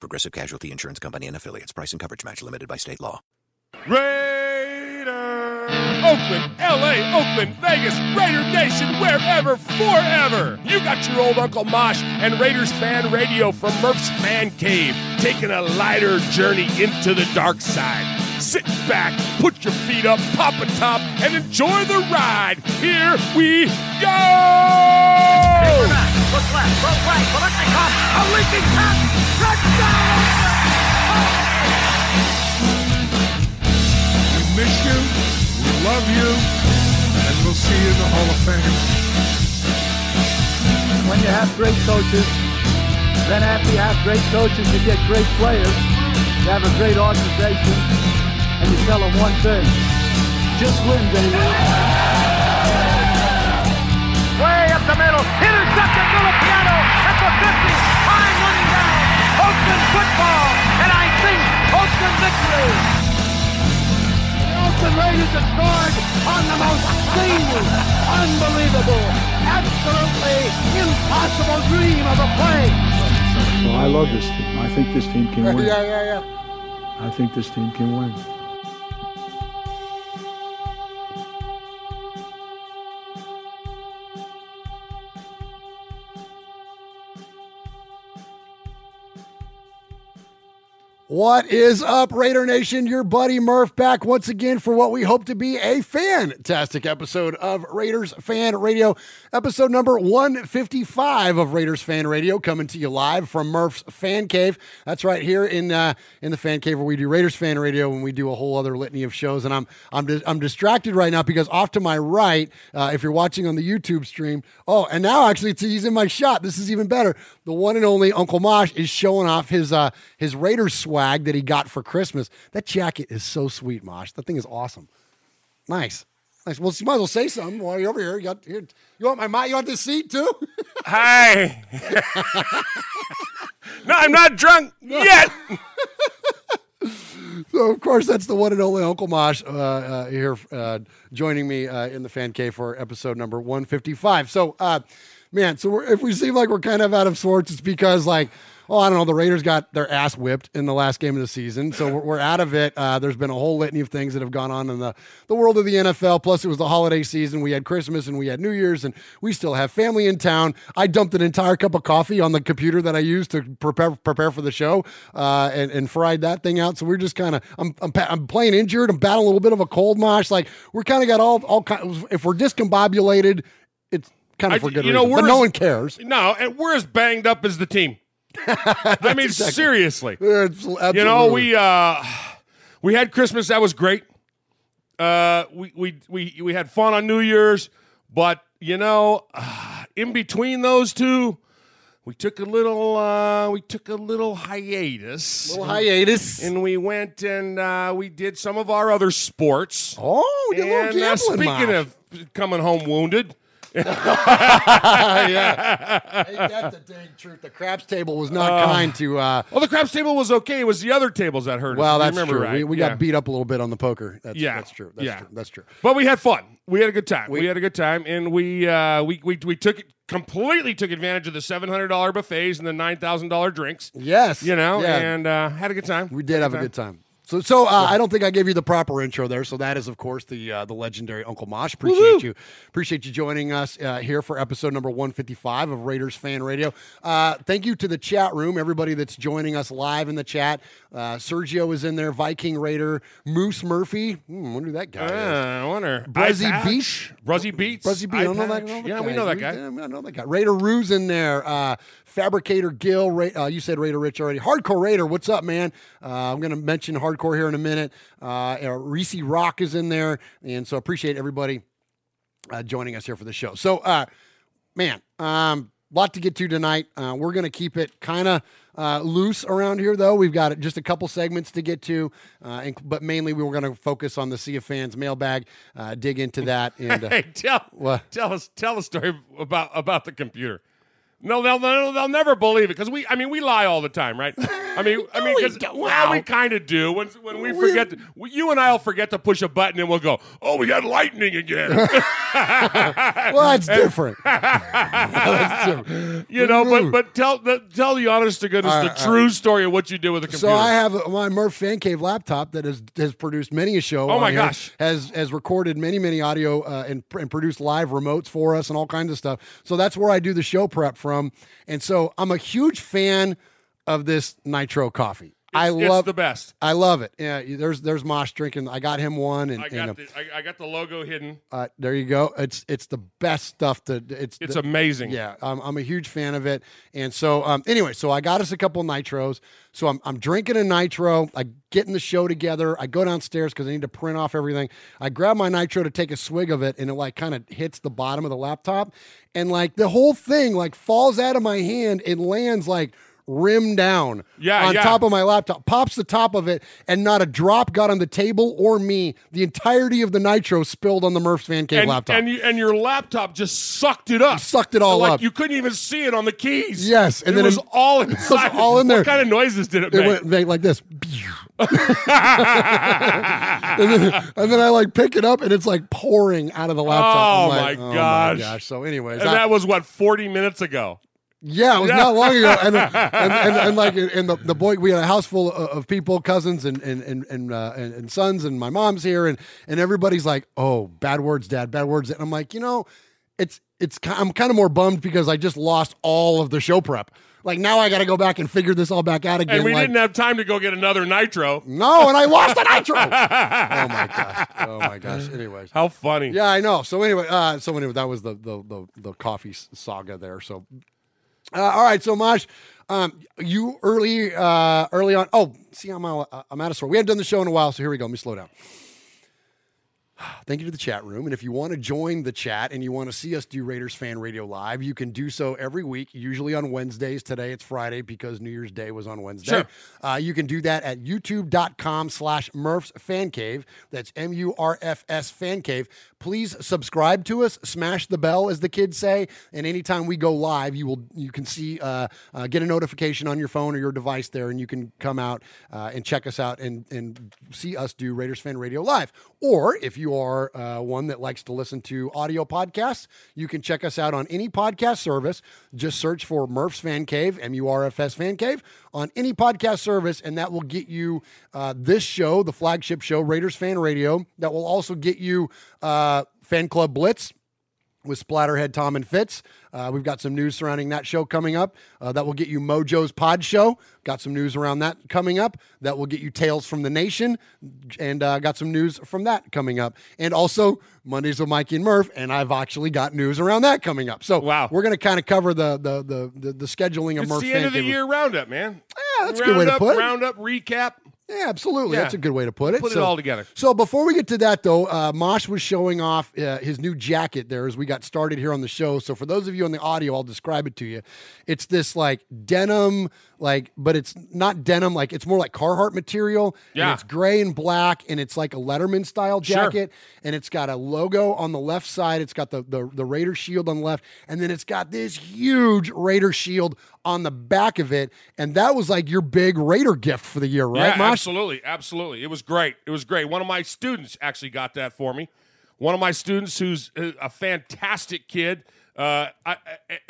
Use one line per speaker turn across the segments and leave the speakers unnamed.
Progressive Casualty Insurance Company and affiliates. Price and coverage match limited by state law.
Raiders! Oakland, LA, Oakland, Vegas, Raider Nation, wherever, forever. You got your old Uncle Mosh and Raiders fan radio from Murph's Man Cave, taking a lighter journey into the dark side. Sit back, put your feet up, pop a top, and enjoy the ride. Here we go!
Look left, look right, Kolesnikov, a leaping pass, touchdown!
We miss you, we love you, and we'll see you in the Hall of Fame.
When you have great coaches, then after you have great coaches, you get great players. You have a great organization, and you tell them one thing: just win, baby.
Way up the middle, intercepted Filipiano at the 50, time running down. Oakland football, and I think Oakland victory. The Oakland Raiders have scored on the most seamless, unbelievable, absolutely impossible dream of a play.
Well, I love this team. I think this team can win.
Yeah, yeah, yeah.
I think this team can win.
What is up, Raider Nation? Your buddy Murph back once again for what we hope to be a fantastic episode of Raiders Fan Radio, episode number 155 of Raiders Fan Radio, coming to you live from Murph's Fan Cave. That's right here in uh, in the Fan Cave where we do Raiders Fan Radio and we do a whole other litany of shows. And I'm I'm dis- I'm distracted right now because off to my right, uh, if you're watching on the YouTube stream, oh, and now actually it's he's in my shot. This is even better. The one and only Uncle Mosh is showing off his uh, his Raiders swag that he got for Christmas. That jacket is so sweet, Mosh. That thing is awesome. Nice. Nice. Well, you might as well say something while you're over here. You got here. You want my mic? You want this seat too?
Hi. no, I'm not drunk yet.
so of course that's the one and only Uncle Mosh uh, uh, here uh, joining me uh, in the fan cave for episode number 155. So, uh, man, so if we seem like we're kind of out of sorts, it's because like. Oh, I don't know. The Raiders got their ass whipped in the last game of the season, so we're, we're out of it. Uh, there's been a whole litany of things that have gone on in the, the world of the NFL. Plus, it was the holiday season. We had Christmas and we had New Year's, and we still have family in town. I dumped an entire cup of coffee on the computer that I used to prepare prepare for the show, uh, and, and fried that thing out. So we're just kind of I'm, I'm I'm playing injured. I'm battling a little bit of a cold mosh. Like we're kind of got all all kind. If we're discombobulated, it's kind of for good
you know,
reason. But
we're
no
as-
one cares.
No, and we're as banged up as the team. I mean,
exactly-
seriously. You know, we uh we had Christmas. That was great. Uh, we we we we had fun on New Year's, but you know, uh, in between those two, we took a little uh, we took a little hiatus.
Little hiatus.
and we went and uh, we did some of our other sports.
oh, a little
and uh, speaking
Mosh.
of coming home wounded,
yeah. Ain't that the dang truth? The craps table was not kind to. Uh,
well, the craps table was okay. It was the other tables that hurt us.
well,
if
that's true.
Right.
We, we
Yeah.
got beat up a little bit on the poker. That's,
Yeah.
that's true. That's
Yeah.
true. That's true.
But we had fun. We had a good time. We,
We-
had a good time, and we uh, we we we took completely took advantage of the seven hundred dollar buffets and the nine thousand dollar drinks.
Yes.
You know,
Yeah.
and uh, had a good time.
We did have a good time. So, so uh, I don't think I gave you the proper intro there. So that is, of course, the uh, the legendary Uncle Mosh. Appreciate you, appreciate you joining us uh, here for episode number one fifty five of Raiders Fan Radio. Uh, thank you to the chat room, everybody that's joining us live in the chat. Uh, Sergio is in there, Viking Raider, Moose Murphy. Hmm, wonder who that guy is.
I wonder.
Bruzzy? Beach?
Bruzzy Beats.
Bruzzy B, I
Eye
don't know that, know
Yeah,
guy.
we know that guy.
Yeah, I know that guy. Raider Ruse in there. Uh, Fabricator Gill. Ra- you said Raider Rich already. Hardcore Raider. What's up, man? Uh, I'm going to mention Hardcore here in a minute. Uh, uh, Reese Rock is in there, and so appreciate everybody uh, joining us here for the show. So, uh, man, um, lot to get to tonight. Uh, we're going to keep it kind of uh, loose around here, though. We've got just a couple segments to get to, uh, and, but mainly we were going to focus on the Sea of Fans mailbag, uh, dig into that, and uh,
Hey, tell
What?
tell us tell a story about about the computer. No, they'll they'll, they'll never believe it because we I mean we lie all the time, right? I mean I mean
we
'cause-
don't.
well we kind of do when when we
We-
forget to, we- you and I'll forget to push a button and we'll go oh we got lightning again
well, that's different. that's different.
you know but but tell the, tell the honest to goodness
All
the
right,
true story of what you did with the computer.
So I have my Murph Fan Cave laptop that has has produced many a show.
Oh, my
here,
gosh.
Has has recorded many many audio uh, and and produced live remotes for us and all kinds of stuff. So that's where I do the show prep from. And so I'm a huge fan of this Nitro coffee. I love
the best.
I love it. Yeah, there's there's Mosh drinking. I got him one, and,
I got
uh,
the, I, I got the logo hidden.
uh, there you go. It's it's the best stuff. To it's
It's
the-
amazing.
Yeah, I'm, I'm a huge fan of it. And so, um, anyway, so I got us a couple nitros. So I'm, I'm drinking a nitro. I getting the show together. I go downstairs because I need to print off everything. I grab my nitro to take a swig of it, and it like kind of hits the bottom of the laptop, and like the whole thing like falls out of my hand and lands like rim down
Yeah,
on
yeah.
top of my laptop pops the top of it and not a drop got on the table or me the entirety of the nitro spilled on the murph's fan cave
and,
laptop
and, you, and your laptop just sucked it up.
sucked it all
like
up.
You couldn't even see it on the keys.
Yes, and
and
then
it was
it-
all inside.
all in there.
What kind of noises did it
It
make?
went made like this. and, then, and then I like pick it up and it's like pouring out of the laptop.
Oh,
like,
my
oh
gosh.
gosh. So, anyways,
and
I-
that was what forty minutes ago.
Yeah, it was not long ago. And, and, and, and like, and the, the boy, we had a house full of, of people, cousins and and and and, uh, and and sons, and my mom's here, and and everybody's like, oh, bad words, dad, bad words. And I'm like, you know, it's it's I'm kind of more bummed because I just lost all of the show prep. Like now I got to go back and figure this all back out again.
And we
like,
didn't have time to go get another nitro.
No, and I lost the nitro. oh my gosh. Oh my gosh. Anyways.
How funny.
Yeah, I know. So anyway, uh, so anyway, that was the the the, the coffee saga there. So, uh, all right. So Mosh, um, you early uh, early on. Oh, see, I'm out, uh, I'm out of store. We haven't done the show in a while, so here we go. Let me slow down. Thank you to the chat room. And if you want to join the chat and you want to see us do Raiders Fan Radio Live, you can do so every week, usually on Wednesdays. Today it's Friday because New Year's Day was on Wednesday.
Sure.
Uh, you can do that at youtube.com slash Murph's Fan Cave. That's M U R F S Fan Cave. Please subscribe to us, smash the bell, as the kids say. And anytime we go live, you will you can see uh, uh, get a notification on your phone or your device there, and you can come out uh, and check us out and and see us do Raiders Fan Radio Live. Or if you are uh, one that likes to listen to audio podcasts, you can check us out on any podcast service. Just search for Murph's Fan Cave, M U R F S Fan Cave, on any podcast service, and that will get you uh, this show, the flagship show, Raiders Fan Radio. That will also get you uh, Fan Club Blitz with Splatterhead Tom and Fitz. Uh, we've got some news surrounding that show coming up. Uh, that will get you Mojo's Pod Show. Got some news around that coming up. That will get you Tales from the Nation, and uh, got some news from that coming up. And also Mondays with Mikey and Murph, and I've actually got news around that coming up. So
Wow.
we're going to kind of cover the the the the, the scheduling of
It's
Murph.
the
Fan
end of the year roundup, man.
Yeah, that's a good way to
Roundup,
put it.
Roundup recap.
Yeah, absolutely.
Yeah.
That's a good way to put it.
Put it
So-
all together.
So before we get to that, though, uh, Mosh was showing off uh, his new jacket there as we got started here on the show. So for those of you on the audio, I'll describe it to you. It's this like denim, like, but it's not denim. Like it's more like Carhartt material.
Yeah.
it's gray and black, and it's like a Letterman style
Sure.
jacket, and it's got a logo on the left side. It's got the the the Raider shield on the left, and then it's got this huge Raider shield on the back of it. And that was like your big Raider gift for the year, right,
yeah,
Mosh?
absolutely, absolutely. It was great. It was great. One of my students actually got that for me. One of my students, who's a fantastic kid, uh, I,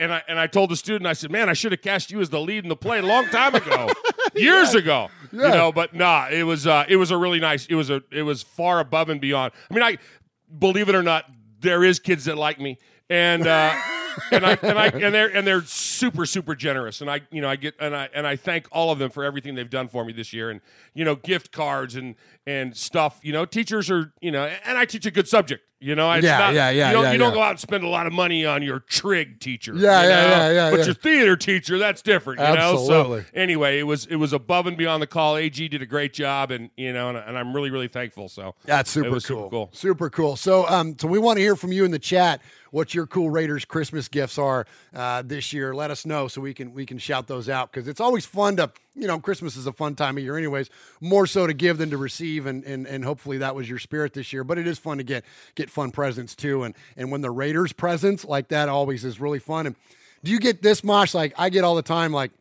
and I and I told the student, I said, "Man, I should have cast you as the lead in the play a long time ago, years ago." You know, but nah, it was uh, it was a really nice. It was a it was far above and beyond. I mean, I believe it or not, there is kids that like me, and. Uh, and I and I and they're and they're super super generous, and I you know I get and I and I thank all of them for everything they've done for me this year, and you know gift cards and and stuff. You know, teachers are you know, and I teach a good subject. You know, it's
Yeah,
not,
yeah, yeah,
You don't,
yeah,
you don't
yeah.
go out and spend a lot of money on your trig teacher.
Yeah,
you
yeah,
know?
yeah, yeah,
But
yeah.
your theater teacher, that's different. You
Absolutely.
know. So anyway, it was it was above and beyond the call. Ag did a great job, and you know, and, and I'm really really thankful. So
That's super cool.
Super cool.
Super cool. So, um, so we want to hear from you in the chat What's your cool Raiders Christmas gifts are uh, this year. Let us know so we can we can shout those out because it's always fun to you know Christmas is a fun time of year anyways. More so to give than to receive, and and and hopefully that was your spirit this year. But it is fun to get get fun presents too, and and when the Raiders presents like that always is really fun. And do you get this mosh like I get all the time like.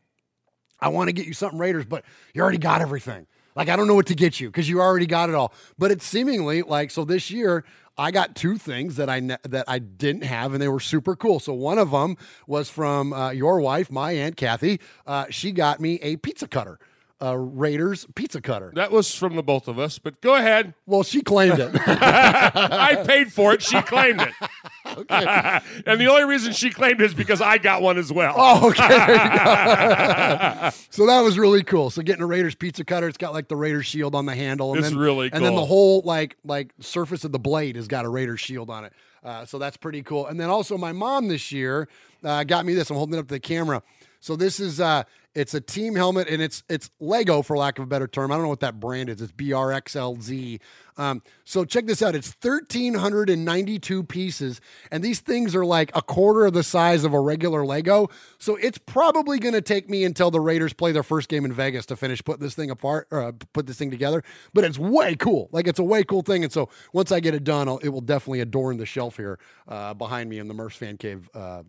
I want to get you something Raiders, but you already got everything. Like I don't know what to get you because you already got it all. But it's seemingly like so this year I got two things that I ne- that I didn't have and they were super cool. So one of them was from uh, your wife, my aunt Kathy. Uh, she got me a pizza cutter, a Raiders pizza cutter.
That was from the both of us, but go ahead.
Well, she claimed it.
I paid for it. She claimed it. and the only reason she claimed is because I got one as well.
Oh, okay. There you go. so that was really cool. So getting a Raiders pizza cutter, it's got like the Raiders shield on the handle, and
It's
then
really
and then the whole like like surface of the blade has got a Raiders shield on it. Uh, so that's pretty cool. And then also my mom this year uh, got me this. I'm holding it up to the camera. So this is uh, it's a team helmet and it's it's Lego for lack of a better term. I don't know what that brand is. It's BRXLZ. Um, so check this out. It's 1,392 pieces, and these things are like a quarter of the size of a regular Lego. So it's probably going to take me until the Raiders play their first game in Vegas to finish putting this thing apart, or uh, put this thing together. But it's way cool. Like it's a way cool thing. And so once I get it done, I'll, it will definitely adorn the shelf here uh, behind me in the Murph's Fan Cave. Uh,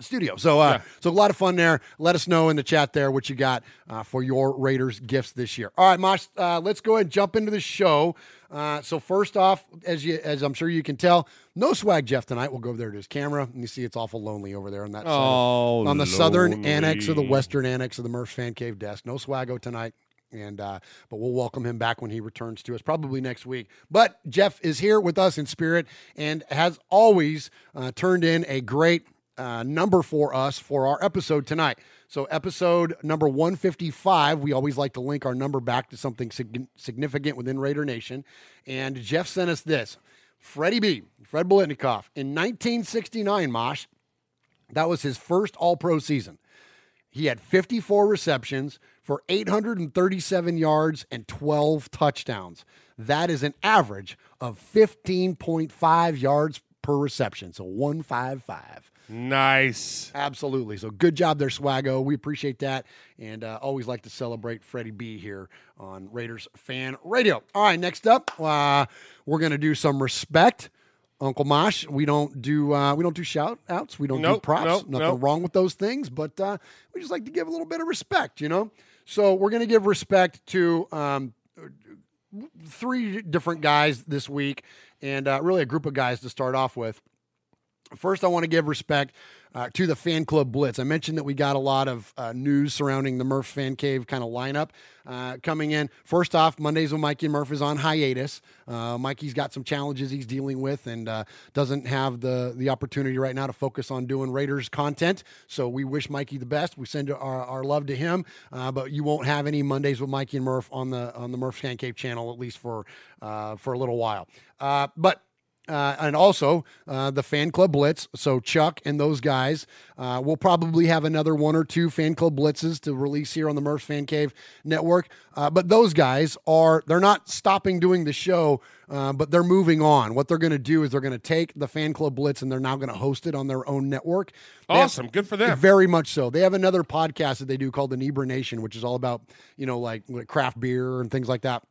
studio. So, uh, so a lot of fun there. Let us know in the chat there what you got uh, for your Raiders gifts this year. All right, Mosh, uh, let's go ahead and jump into the show. Uh, so first off, as you as I'm sure you can tell, no swag Jeff tonight. We'll go over there to his camera, and you see it's awful lonely over there on that side,
Oh,
on the southern
lonely.
annex or the western annex of the Murph's Fan Cave desk. No swaggo tonight. And uh, but we'll welcome him back when he returns to us, probably next week. But Jeff is here with us in spirit and has always uh, turned in a great uh, number for us for our episode tonight. So, episode number 155, we always like to link our number back to something sig- significant within Raider Nation. And Jeff sent us this Freddie B, Fred Biletnikoff, in 1969, Mosh, that was his first all pro season. He had 54 receptions for 837 yards and 12 touchdowns. That is an average of 15.5 yards per reception. So 155.
Nice.
Absolutely. So good job there, Swago. We appreciate that. And uh, always like to celebrate Freddie B here on Raiders Fan Radio. All right, next up, uh, we're going to do some respect. Uncle Mosh, we don't do uh, we don't do shout outs. We don't do props.
nope,
Nothing
nope.
wrong with those things, but uh, we just like to give a little bit of respect, you know. So we're going to give respect to um, three different guys this week, and uh, really a group of guys to start off with. First, I want to give respect uh, to the fan club blitz. I mentioned that we got a lot of uh, news surrounding the Murph Fan Cave kind of lineup uh, coming in. First off, Mondays when Mikey and Murph is on hiatus. Uh, Mikey's got some challenges he's dealing with and uh, doesn't have the the opportunity right now to focus on doing Raiders content. So we wish Mikey the best. We send our, our love to him. Uh, but you won't have any Mondays with Mikey and Murph on the on the Murph Fan Cave channel at least for for a little while. But uh, and also uh, the fan club blitz. So Chuck and those guys uh, will probably have another one or two fan club blitzes to release here on the Murphs Fan Cave Network. Uh, but those guys are they're not stopping doing the show, uh, but they're moving on. What they're going to do is they're going to take the fan club blitz and they're now going to host it on their own network. They have-
Awesome. Good for them.
very much so. They have another podcast that they do called the Nebra Nation, which is all about you know like like craft beer and things like that.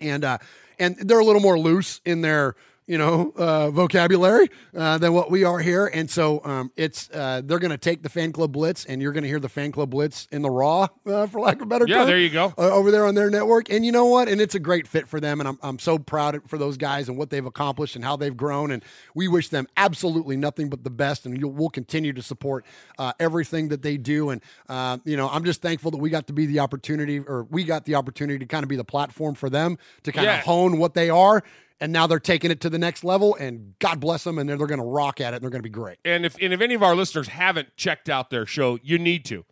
And uh, and they're a little more loose in their you know uh, vocabulary uh, than what we are here. And so um, it's uh, they're going to take the fan club blitz, and you're going to hear the fan club blitz in the raw, uh, for lack of a better
Yeah,
term.
there you go.
uh, over there on their network. And you know what? And it's a great fit for them. And I'm, I'm so proud for those guys and what they've accomplished and how they've grown. And we wish them absolutely nothing but the best. And you'll, we'll continue to support uh, everything that they do. And, uh, you know, I'm just thankful that we got to be the opportunity or we got the opportunity to kind of be the platform for them to kind
Yeah.
of hone what they are. And now they're taking it to the next level. And God bless them. And they're, they're going to rock at it. And they're going to be great.
And if and if any of our listeners haven't checked out their show, you need to.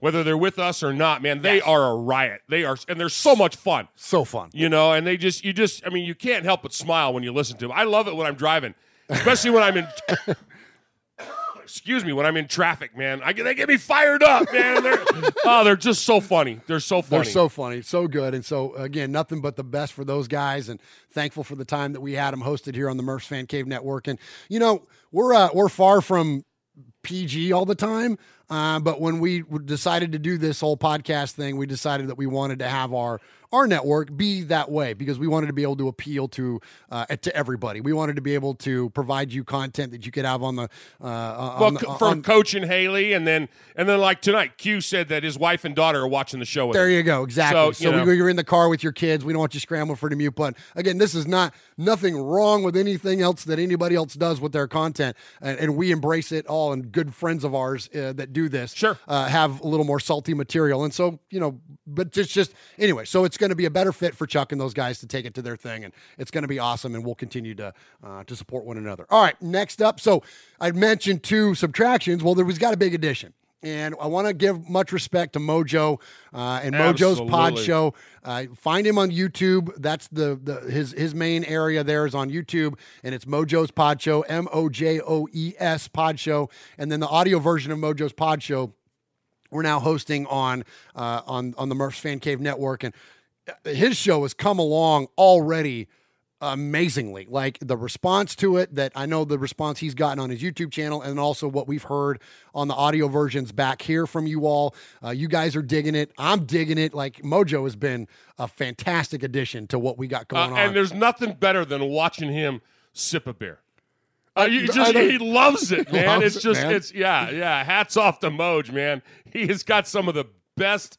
Whether they're with us or not, man, they are a riot. They are and they're so much fun.
So fun.
You know, and they just you just I mean, you can't help but smile when you listen to them. I love it when I'm driving, especially when I'm in Excuse me, when I'm in traffic, man. I get they get me fired up, man. They're, oh, they're just so funny. They're so funny.
They're so funny, so good, and so again, nothing but the best for those guys, and thankful for the time that we had them hosted here on the Murphs Fan Cave Network. And you know, we're uh, we're far from PG all the time, uh, but when we decided to do this whole podcast thing, we decided that we wanted to have our our network be that way because we wanted to be able to appeal to uh, to everybody. We wanted to be able to provide you content that you could have on the uh,
well,
the, on-
Coach and Haley, and then and then like tonight, Q said that his wife and daughter are watching the show. With
There
him.
you go. Exactly.
So,
So,
you know.
we, you're in the car with your kids. We don't want you scrambling for the mute button. Again, this is not nothing wrong with anything else that anybody else does with their content, and, and we embrace it all. And good friends of ours uh, that do this,
Sure.
uh, have a little more salty material. And so you know, but it's just anyway. So it's going to be a better fit for Chuck and those guys to take it to their thing, and it's going to be awesome. And we'll continue to uh, to support one another. All right, next up. So I mentioned two subtractions. Well, there was got a big addition. And I want to give much respect to Mojo uh, and Mojo's Pod Show. Uh, find him on YouTube. That's the, the his his main area there is on YouTube, and it's Mojo's Pod Show, M O J O E S Pod Show, and then the audio version of Mojo's Pod Show we're now hosting on uh, on on the Murphs Fan Cave Network, and uh, his show has come along already amazingly. Like the response to it, that I know the response he's gotten on his YouTube channel, and also what we've heard on the audio versions back here from you all. Uh, you guys are digging it. I'm digging it. Like Mojo has been a fantastic addition to what we got
Uh,
going on.
and there's nothing better than watching him sip a beer. Uh, you just, he loves it, man.
Loves
it's
it,
just,
man.
it's yeah, yeah. Hats off to Moj, man. He has got some of the best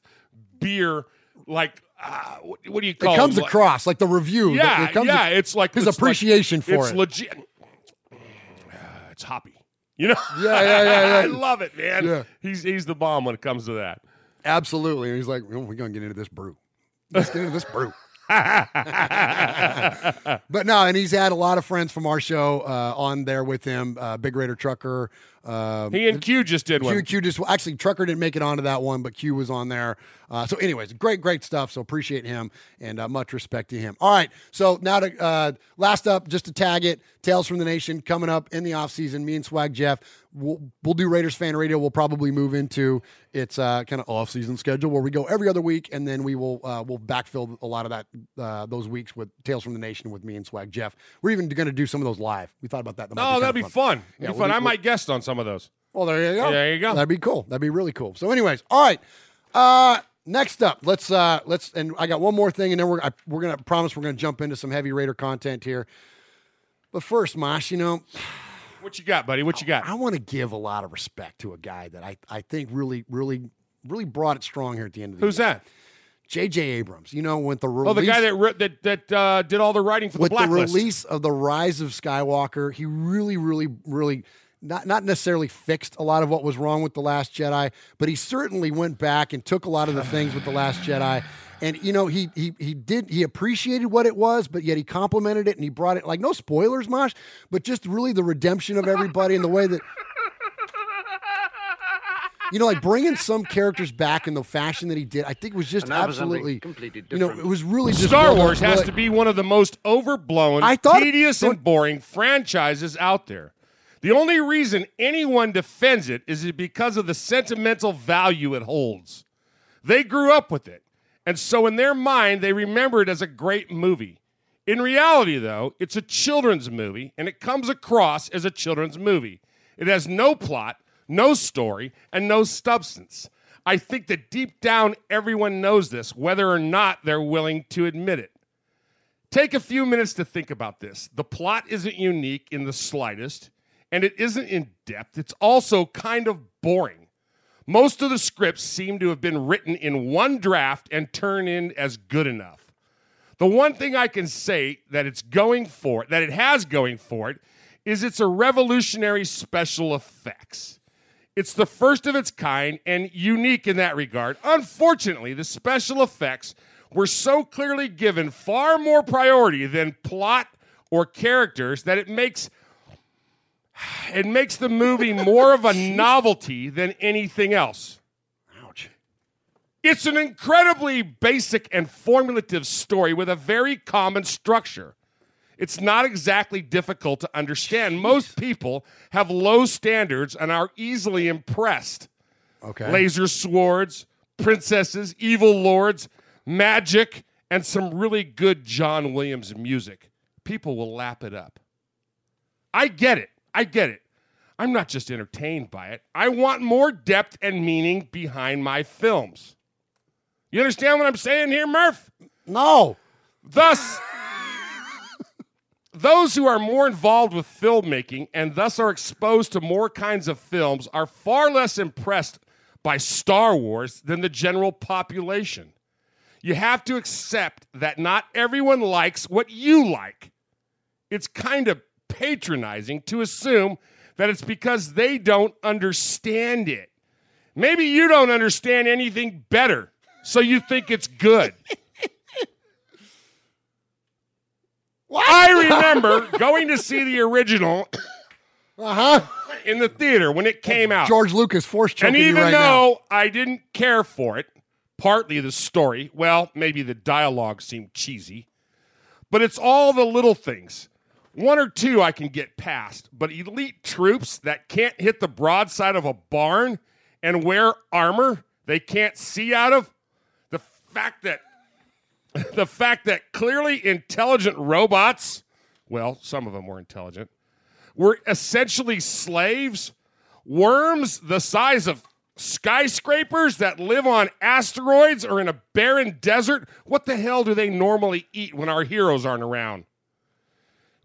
beer. Like, uh, what, what do you call
it It
comes
across like the review.
Yeah,
it comes
yeah. It's like
his
it's like-
appreciation for it.
it's
it.
legit. It's hoppy. You know?
Yeah, yeah, yeah, yeah.
I love it, man.
Yeah.
He's he's the bomb when it comes to that.
Absolutely. And he's like, oh, we're going to get into this brew. Let's get into this brew. but no, and he's had a lot of friends from our show uh, on there with him. Uh, Big Raider Trucker. Uh,
He and Q just did one.
Q, Q just actually Trucker didn't make it onto that one, but Q was on there. Uh, so, anyways, great, great stuff. So appreciate him and uh, much respect to him. All right, so now to uh, last up, just to tag it, Tales from the Nation coming up in the off season. Me and Swag Jeff, we'll, we'll do Raiders fan radio. We'll probably move into its uh, kind of off season schedule where we go every other week, and then we will uh, we'll backfill a lot of that uh, those weeks with Tales from the Nation with me and Swag Jeff. We're even going to do some of those live. We thought about that. that
oh, that'd be fun.
Yeah,
That'd be
we'll
fun. I
we'll-
might guest on some of those.
well, there you go.
There you go.
That'd be cool. That'd be really cool. So, anyways, all right. Uh, next up, let's uh, let's and I got one more thing, and then we're I, we're gonna promise we're gonna jump into some heavy Raider content here. But first, Mosh, you know,
What you got, buddy? What you got?
I want to give a lot of respect to a guy that I I think really really really brought it strong here at the end of the
Who's
year.
that?
J.J. Abrams. You know, with the release,
Oh, the guy that ri- that that uh, did all the writing for the
with the
blacklist.
release of the Rise of Skywalker, he really, really, really not not necessarily fixed a lot of what was wrong with the Last Jedi, but he certainly went back and took a lot of the things with the Last Jedi. And you know he he he did he appreciated what it was, but yet he complimented it and he brought it like no spoilers, Mosh, but just really the redemption of everybody and the way that you know, like bringing some characters back in the fashion that he did, I think was just
And that was something
absolutely,
completely
you know, it was really just
Star. Wars has
Well,
to be one of the most overblown,
I thought-
tedious, and boring franchises out there. The only reason anyone defends it is because of the sentimental value it holds. They grew up with it, and so in their mind, they remember it as a great movie. In reality, though, it's a children's movie, and it comes across as a children's movie. It has no plot, no story, and no substance. I think that deep down, everyone knows this, whether or not they're willing to admit it. Take a few minutes to think about this. The plot isn't unique in the slightest, and it isn't in depth. It's also kind of boring. Most of the scripts seem to have been written in one draft and turned in as good enough. The one thing I can say that it's going for, that it has going for it, is it's a revolutionary special effects. It's the first of its kind and unique in that regard. Unfortunately, the special effects were so clearly given far more priority than plot or characters that it makes it makes the movie more of a novelty than anything else.
Ouch.
It's an incredibly basic and formulative story with a very common structure. It's not exactly difficult to understand. Most people have low standards and are easily impressed.
Okay.
Laser swords, princesses, evil lords, magic, and some really good John Williams music. People will lap it up. I get it. I get it. I'm not just entertained by it. I want more depth and meaning behind my films. You understand what I'm saying here, Murph?
No.
Thus, those who are more involved with filmmaking and thus are exposed to more kinds of films are far less impressed by Star Wars than the general population. You have to accept that not everyone likes what you like. It's kind of patronizing to assume that it's because they don't understand it. Maybe you don't understand anything better, so you think it's good. I remember going to see the original
Uh huh.
in the theater when it came out.
George Lucas forced choking
and
you
even
right now.
though I didn't care for it, partly the story, well, maybe the dialogue seemed cheesy, but it's all the little things. One or two I can get past, but elite troops that can't hit the broadside of a barn and wear armor they can't see out of, the fact that the fact that clearly intelligent robots, well, some of them were intelligent, were essentially slaves, worms the size of skyscrapers that live on asteroids or in a barren desert. What the hell do they normally eat when our heroes aren't around?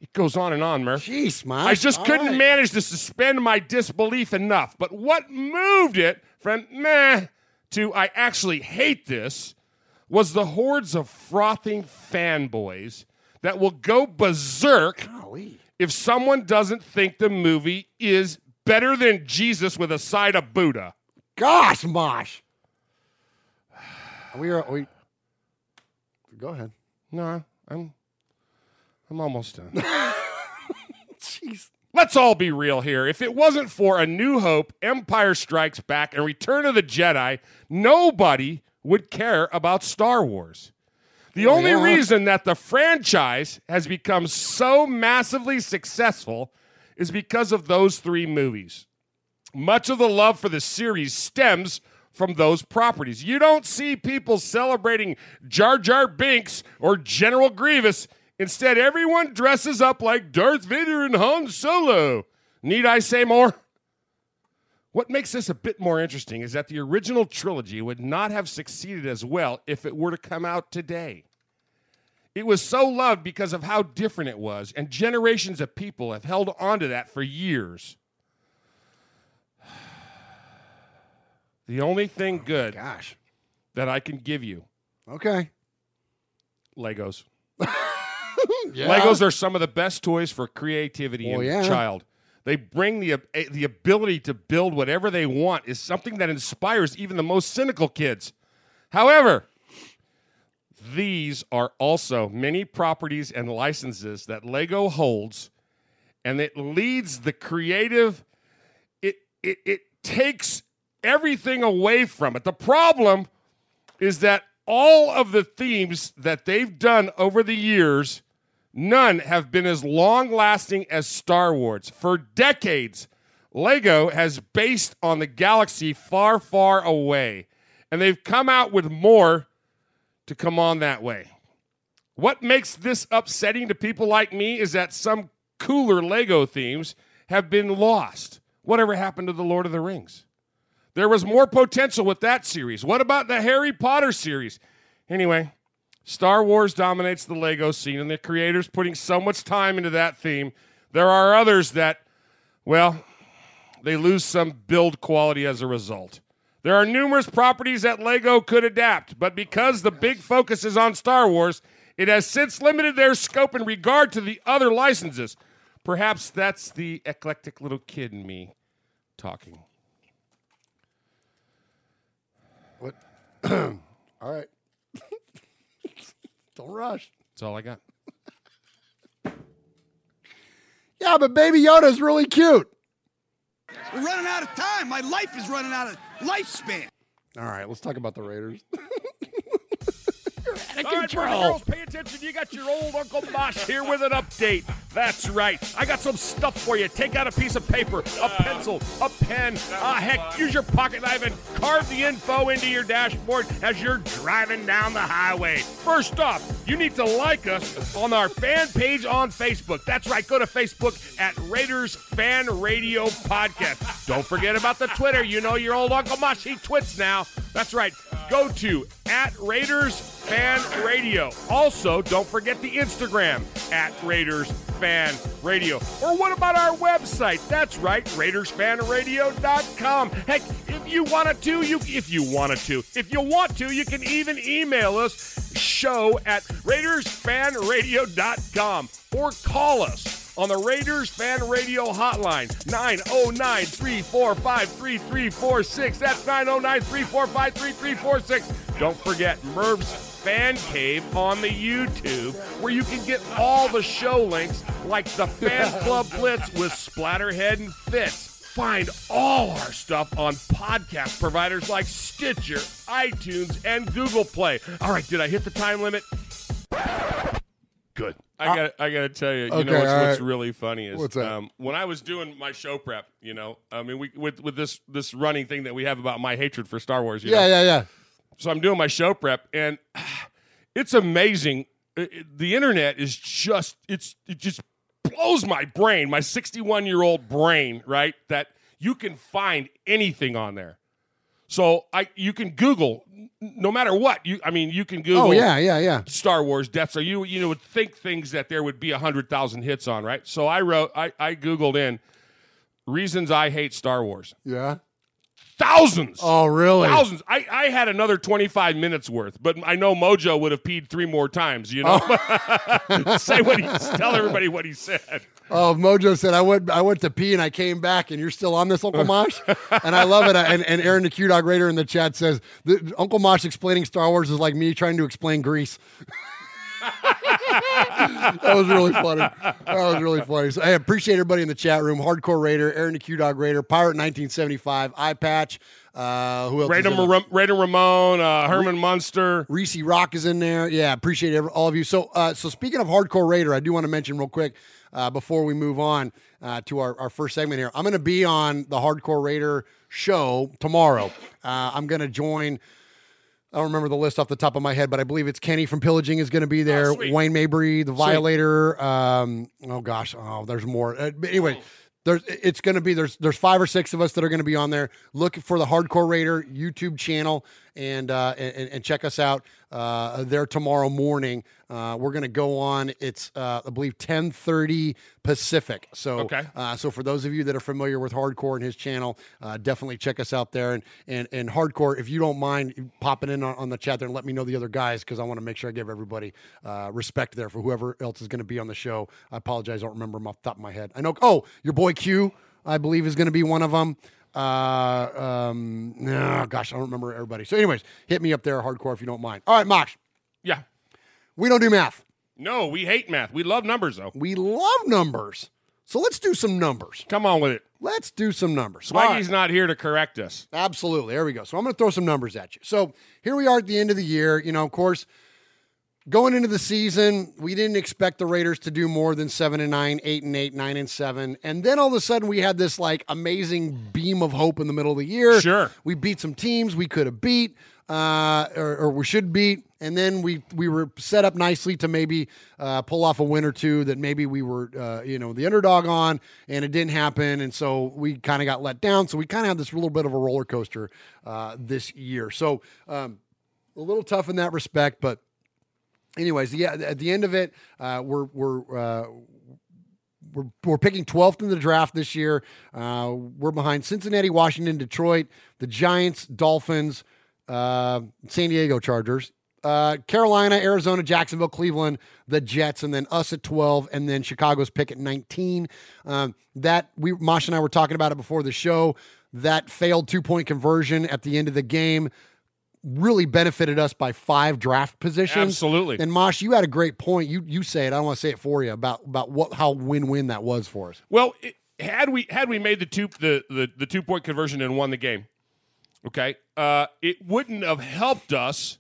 It goes on and on, Murph.
Jeez, man.
I just couldn't manage to suspend my disbelief enough. But what moved it from meh to I actually hate this was the hordes of frothing fanboys that will go berserk if someone doesn't think the movie is better than Jesus with a side of Buddha.
Gosh, Mosh. We are. We. Go ahead.
No, I'm I'm almost done.
Jeez.
Let's all be real here. If it wasn't for A New Hope, Empire Strikes Back, and Return of the Jedi, nobody would care about Star Wars. The only
yeah.
reason that the franchise has become so massively successful is because of those three movies. Much of the love for the series stems from those properties. You don't see people celebrating Jar Jar Binks or General Grievous. Instead, everyone dresses up like Darth Vader and Han Solo. Need I say more? What makes this a bit more interesting is that the original trilogy would not have succeeded as well if it were to come out today. It was so loved because of how different it was, and generations of people have held onto that for years. The only thing oh good
Gosh.
that I can give you
Okay.
Legos.
Yeah.
Legos are some of the best toys for creativity
Well,
in
yeah.
a child. They bring the the ability to build whatever they want is something that inspires even the most cynical kids. However, these are also many properties and licenses that Lego holds and it leads the creative it it, it takes everything away from it. The problem is that all of the themes that they've done over the years, none have been as long lasting as Star Wars. For decades, Lego has based on the galaxy far, far away, and they've come out with more to come on that way. What makes this upsetting to people like me is that some cooler Lego themes have been lost. Whatever happened to the Lord of the Rings? There was more potential with that series. What about the Harry Potter series? Anyway, Star Wars dominates the Lego scene, and the creators putting so much time into that theme. There are others that, well, they lose some build quality as a result. There are numerous properties that Lego could adapt, but because the big focus is on Star Wars, it has since limited their scope in regard to the other licenses. Perhaps that's the eclectic little kid in me talking.
What? all right. Don't rush.
That's all I got.
Yeah, but Baby Yoda's really cute.
We're running out of time. My life is running out of lifespan.
All right, let's talk about the Raiders.
All right, boys and girls, pay attention. You got your old Uncle Mosh here with an update. That's right. I got some stuff for you. Take out a piece of paper, a pencil, a pen. Ah, heck, use your pocket knife and carve the info into your dashboard as you're driving down the highway. First off, you need to like us on our fan page on Facebook. That's right. Go to Facebook at Raiders Fan Radio Podcast. Don't forget about the Twitter. You know your old Uncle Mosh. He twits now. That's right. Go to at Raiders Fan Radio. Also, don't forget the Instagram at Raiders Fan Radio. Or what about our website? That's right, RaidersFanRadio.com. Heck, if you wanted to, you if you wanted to, if you want to, you can even email us show at RaidersFanRadio.com or call us on the Raiders Fan Radio Hotline, 909 345 3346. That's 909 345 3346. Don't forget Murph's Fan Cave on the YouTube, where you can get all the show links like the Fan Club Blitz with Splatterhead and Fitz. Find all our stuff on podcast providers like Stitcher, iTunes, and Google Play. All right, did I hit the time limit? Good. I got. I got to tell you. You
Okay,
know what's,
all
what's
right.
really funny is
What's that?
Um, when I was doing my show prep. You know, I mean, we with with this this running thing that we have about my hatred for Star Wars. You
Yeah,
know?
yeah, yeah.
So I'm doing my show prep, and it's amazing. It- it- the internet is just it's it just blows my brain, my 61 year old brain, right? That you can find anything on there. So I you can Google no matter what you I mean you can oh, Google
Oh, yeah, yeah, yeah.
Star Wars Death Star. You you know would think things that there would be a hundred thousand hits on, right? So I wrote I I googled in reasons I hate Star Wars.
Yeah.
Thousands.
Oh, really?
Thousands. I, I had another 25 minutes worth, but I know Mojo would have peed three more times, you know? Oh. Say what he tell everybody what he said.
Oh, Mojo said I went I went to pee and I came back and you're still on this Uncle Mosh, and I love it. And, and Aaron the Q Dog Raider in the chat says the, Uncle Mosh explaining Star Wars is like me trying to explain Greece. that was really funny. That was really funny. So I appreciate everybody in the chat room. Hardcore Raider, Aaron the Q Dog Raider, Pirate 1975, Eye Patch. Uh, who else?
Raider,
in there?
Mar- Raider Ramon, uh, Herman Munster.
Reese Rock is in there. Yeah, appreciate every, all of you. So, uh, so speaking of hardcore Raider, I do want to mention real quick uh, before we move on uh, to our, our first segment here. I'm going to be on the Hardcore Raider show tomorrow. Uh, I'm going to join. I don't remember the list off the top of my head, but I believe it's Kenny from Pillaging is going to be there.
sweet.
Wayne Mabry, the Violator. Um, oh gosh, oh there's more. Uh, anyway, there's it's going to be there's there's five or six of us that are going to be on there. Look for the Hardcore Raider YouTube channel and uh, and, and check us out uh, there tomorrow morning. Uh, we're going to go on. It's uh, I believe 10:30 Pacific. So
Okay.
uh, so for those of you that are familiar with Hardcore and his channel, uh, definitely check us out there. And and and Hardcore, if you don't mind popping in on, on the chat there and let me know the other guys because I want to make sure I give everybody uh, respect there for whoever else is going to be on the show. I apologize, I don't remember them off the top of my head. I know. Oh, your boy Q, I believe is going to be one of them. Uh, um, no, gosh, I don't remember everybody. So, anyways, hit me up there, Hardcore, if you don't mind. All right, Mosh,
Yeah.
we don't do math.
No, we hate math. We love numbers, though.
We love numbers. So let's do some numbers.
Come on with it.
Let's do some numbers. All right.
Swaggy's not here to correct us.
Absolutely. There we go. So I'm going to throw some numbers at you. So here we are at the end of the year. You know, of course, going into the season, we didn't expect the Raiders to do more than seven and nine, eight and eight, nine and seven. And then all of a sudden, we had this like amazing beam of hope in the middle of the year.
Sure.
We beat some teams we could have beat, uh, or, or we should beat. And then we we were set up nicely to maybe uh, pull off a win or two that maybe we were uh, you know the underdog on, and it didn't happen, and so we kind of got let down. So we kind of had this little bit of a roller coaster uh, this year. So um, a little tough in that respect, but anyways, yeah, at the end of it, uh, we're we're. Uh, we're, we're picking 12th in the draft this year. Uh, we're behind Cincinnati, Washington, Detroit, the Giants, Dolphins, uh, San Diego Chargers, uh, Carolina, Arizona, Jacksonville, Cleveland, the Jets, and then us at 12, and then Chicago's pick at 19. Um, that we, Mosh and I were talking about it before the show. That failed two point conversion at the end of the game really benefited us by five draft positions.
Absolutely.
And Mosh, you had a great point. You you say it. I don't want to say it for you about about what how win win that was for us.
Well, it, had we had we made the two the, the, the two point conversion and won the game, okay, uh, it wouldn't have helped us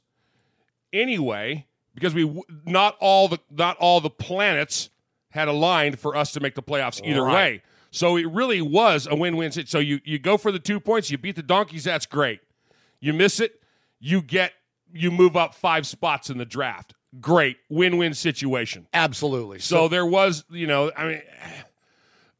anyway because we not all the not all the planets had aligned for us to make the playoffs either
Right.
way. So it really was a win win. Situation. So you you go for the two points, you beat the donkeys. That's great. You miss it, you get you move up five spots in the draft. Great win win situation.
Absolutely.
So there was, you know, I mean,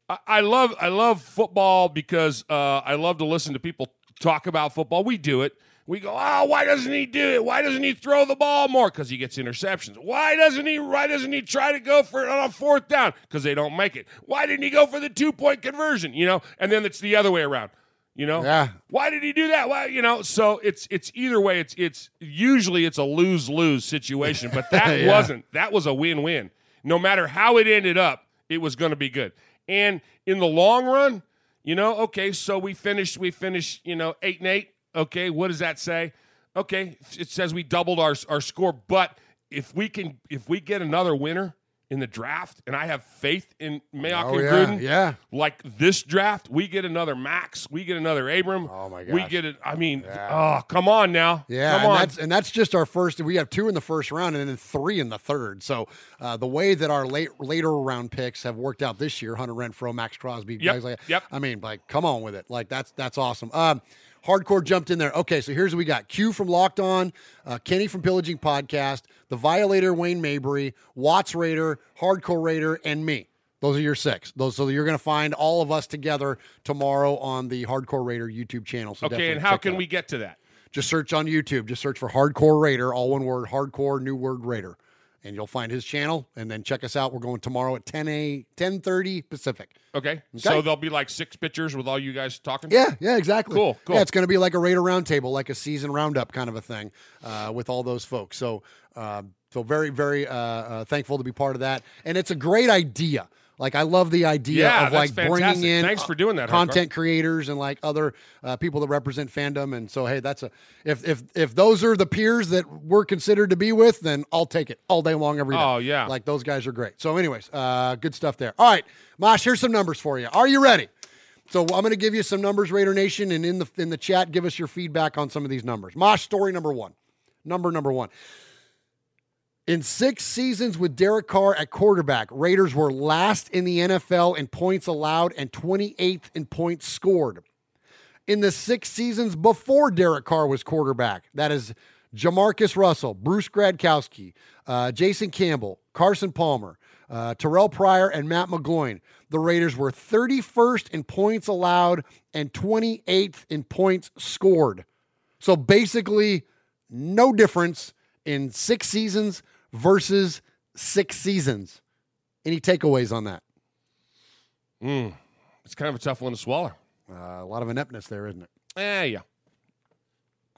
I, I love I love football because uh, I love to listen to people talk about football. We do it. We go, oh, why doesn't he do it? Why doesn't he throw the ball more? Because he gets interceptions. Why doesn't he? Why doesn't he try to go for it on a fourth down? Because they don't make it. Why didn't he go for the two point conversion? You know, and then it's the other way around. You know,
Yeah.
Why did he do that? Why, you know? So it's it's either way. It's it's usually it's a lose lose situation, but that
Yeah.
wasn't. That was a win win. No matter how it ended up, it was going to be good. And in the long run, you know, okay, so we finished. We finished. You know, eight and eight. Okay, what does that say? Okay, it says we doubled our our score. But if we can, if we get another winner in the draft, and I have faith in Mayock
Oh,
and
yeah,
Gruden,
yeah.
like this draft, we get another Max, we get another Abram.
Oh, my
god,
We
get it. I mean, oh, come on now.
Yeah,
come
and
on.
that's and that's just our first. We have two in the first round and then three in the third. So uh, the way that our late later round picks have worked out this year, Hunter Renfrow, Maxx Crosby,
Yep,
guys like that.
yep.
I mean, like, come on with it. Like that's that's awesome. Um, Hardcore jumped in there. Okay, so here's what we got: Q from Locked On, uh, Kenny from Pillaging Podcast, the Violator Wayne Mabry, Watts Raider, Hardcore Raider, and me. Those are your six. Those so you're going to find all of us together tomorrow on the Hardcore Raider YouTube channel. So
okay, and how can we get to that?
just search on YouTube. Just search for Hardcore Raider, all one word, Hardcore New Word Raider, and you'll find his channel. And then check us out. We're going tomorrow at 10 a 10:30 Pacific.
Okay, so there'll be like six pictures with all you guys talking.
Yeah, yeah, exactly.
Cool, cool.
Yeah, it's going to be like a Raider roundtable, like a season roundup kind of a thing uh, with all those folks. So, uh, so very, very uh, uh, thankful to be part of that. And it's a great idea. Like I love the idea
Yeah,
of like bringing in
Thanks for doing that,
content creators and like other uh, people that represent fandom. And so, hey, that's a if if if those are the peers that we're considered to be with, then I'll take it all day long every day.
Oh, yeah.
like those guys are great. So, anyways, uh, good stuff there. All right, Mosh, here's some numbers for you. Are you ready? So I'm going to give you some numbers, Raider Nation, and in the in the chat, give us your feedback on some of these numbers. Mosh, story number one, number number one. In six seasons with Derek Carr at quarterback, Raiders were last in the NFL in points allowed and 28th in points scored. In the six seasons before Derek Carr was quarterback, that is Jamarcus Russell, Bruce Gradkowski, uh, Jason Campbell, Carson Palmer, uh, Terrell Pryor, and Matt McGloin. The Raiders were 31st in points allowed and 28th in points scored. So basically, no difference in six seasons versus six seasons. Any takeaways on that?
It's kind of a tough one to swallow.
Uh, a lot of ineptness there, isn't it?
Eh, yeah.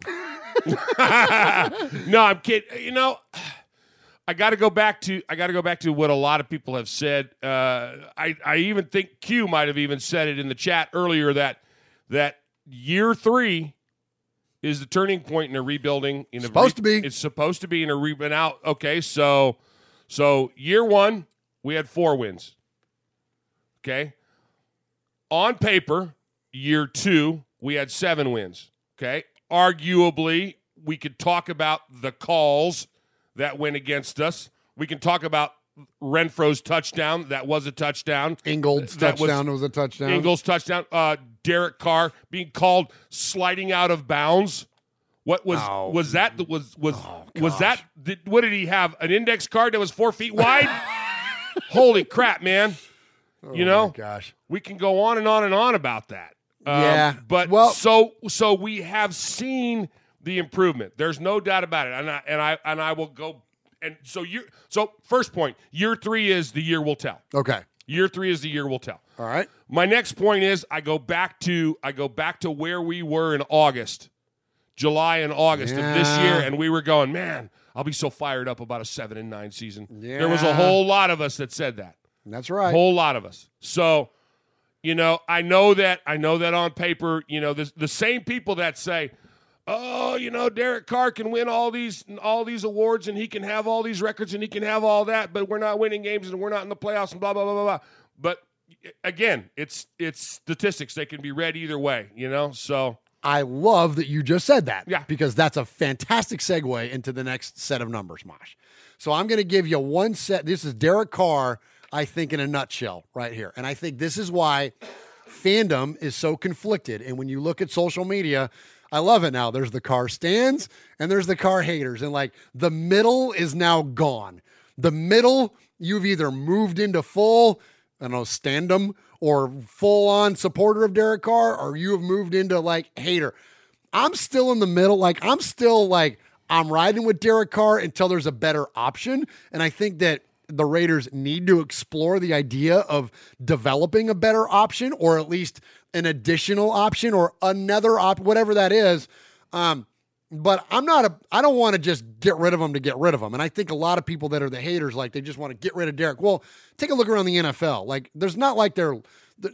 no, I'm kidding. You know, I got to go back to I got to go back to what a lot of people have said. Uh, I I even think Q might have even said it in the chat earlier that that year three is the turning point in a rebuilding. In a
Supposed to be.
It's supposed to be in a rebuild. Out. Okay, so so year one we had four wins. Okay. On paper, year two, we had seven wins. Okay. Arguably, we could talk about the calls that went against us. We can talk about Renfrow's touchdown. That was a touchdown.
Ingold's
That
touchdown was, a touchdown.
Ingold's touchdown. Uh, Derek Carr being called sliding out of bounds. What was
Oh.
was that? Was was was that? Did, what did he have? An index card that was four feet wide? Holy crap, man! you know,
Oh, gosh.
we can go on and on and on about that. Um,
Yeah.
but
Well-
so so we have seen the improvement. There's no doubt about it, and I and I and I will go. And so you so first point, year three is the year will tell.
Okay.
Year three is the year we'll tell.
All right.
My next point is I go back to I go back to where we were in August, July and August of this year, and we were going, man, I'll be so fired up about a seven and nine season. Yeah. There was a whole lot of us that said that.
That's right.
A whole lot of us. So, you know, I know that I know that on paper, you know, the the same people that say, "Oh, you know, Derek Carr can win all these all these awards and he can have all these records and he can have all that, but we're not winning games and we're not in the playoffs and blah blah blah blah blah." But again, it's it's statistics. They can be read either way, you know. So
I love that you just said that.
Yeah.
Because that's a fantastic segue into the next set of numbers, Mosh. So I'm going to give you one set. This is Derek Carr, I think, in a nutshell right here. And I think this is why fandom is so conflicted. And when you look at social media, I love it now. There's the Carr stands and there's the Carr haters. And like the middle is now gone. The middle, you've either moved into full, I don't know, standum or full on supporter of Derek Carr, or you have moved into like hater. I'm still in the middle. Like, I'm still like, I'm riding with Derek Carr until there's a better option. And I think that the Raiders need to explore the idea of developing a better option or at least an additional option or another op, whatever that is. Um, but I'm not a, I don't want to just get rid of them to get rid of them. And I think a lot of people that are the haters, like they just want to get rid of Derek. Well, take a look around the NFL. Like, there's not like they're,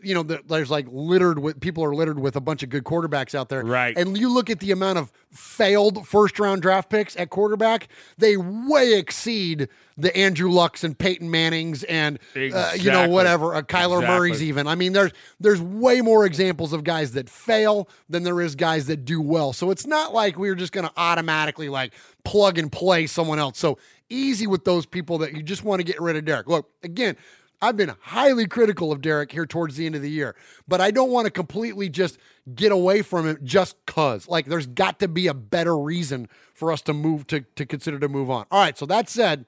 you know, there's like littered with people are littered with a bunch of good quarterbacks out there.
Right.
And you look at the amount of failed first round draft picks at quarterback, they way exceed the Andrew Lucks and Peyton Mannings and, uh, you know, whatever, uh, Kyler
Exactly.
Murray's even. I mean, there's, there's way more examples of guys that fail than there is guys that do well. So it's not like we're just going to automatically like plug and play someone else. So easy with those people that you just want to get rid of Derek. Look, again, I've been highly critical of Derek here towards the end of the year, but I don't want to completely just get away from him just cuz. Like there's got to be a better reason for us to move to to consider to move on. All right, so that said,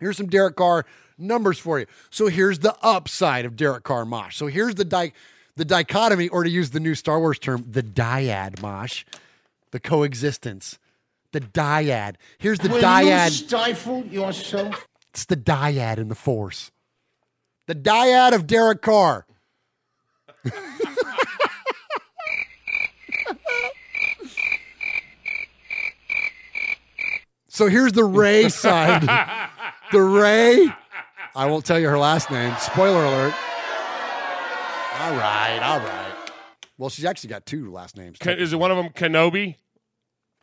here's some Derek Carr numbers for you. So here's the upside of Derek Carr Mosh. So here's the di- the dichotomy or to use the new Star Wars term, the dyad Mosh, the coexistence. The dyad. Here's the dyad.
stifle yourself?
It's the dyad in the force. The dyad of Derek Carr. so here's the Rey side. the Rey. I won't tell you her last name. Spoiler alert. All right, all right. Well, she's actually got two last names.
Is it one of them Kenobi?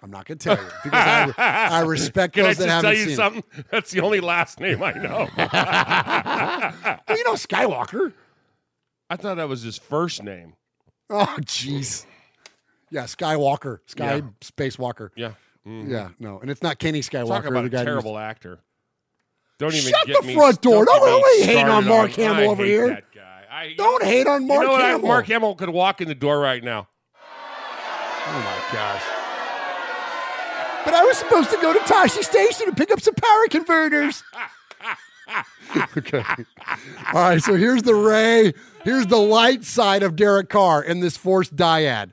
I'm not going to tell you because I, I respect
Can I
those
just
that haven't
tell you
seen it.
something? That's the only last name I know.
Well, you know Skywalker.
I thought that was his first name.
Oh, jeez. Yeah, Skywalker, Sky
Yeah.
Space Walker.
Yeah. Mhm.
Yeah, no, and it's not Kenny Skywalker.
Talk about a
guy who's-
terrible actor. Don't even
Shut
get
the
me
front door.
Don't,
Don't really hate on Mark Hamill
I
over here.
That guy. I,
Don't hate on Mark
you know what? I-
Hamill.
Mark Hamill could walk in the door right now.
Oh my gosh. But I was supposed to go to Tosche Station and pick up some power converters. okay. All right. So here's the Rey. Here's the light side of Derek Carr in this forced dyad.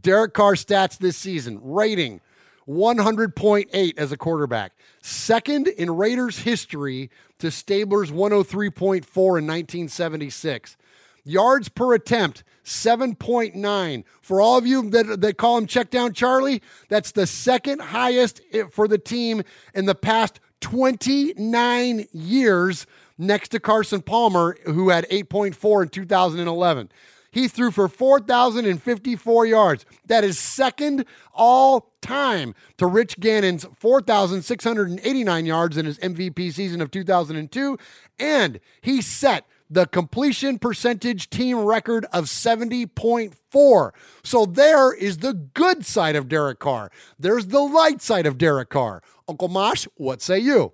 Derek Carr stats this season rating 100.8 as a quarterback, second in Raiders history to Stabler's 103.4 in 1976. Yards per attempt, 7.9. For all of you that, that call him check down Charlie, that's the second highest for the team in the past 29 years, next to Carson Palmer, who had 8.4 in 2011. He threw for 4,054 yards. That is second all time to Rich Gannon's 4,689 yards in his MVP season of 2002. And he set the completion percentage team record of 70.4. So there is the good side of Derek Carr. There's the light side of Derek Carr. Uncle Mosh, what say you?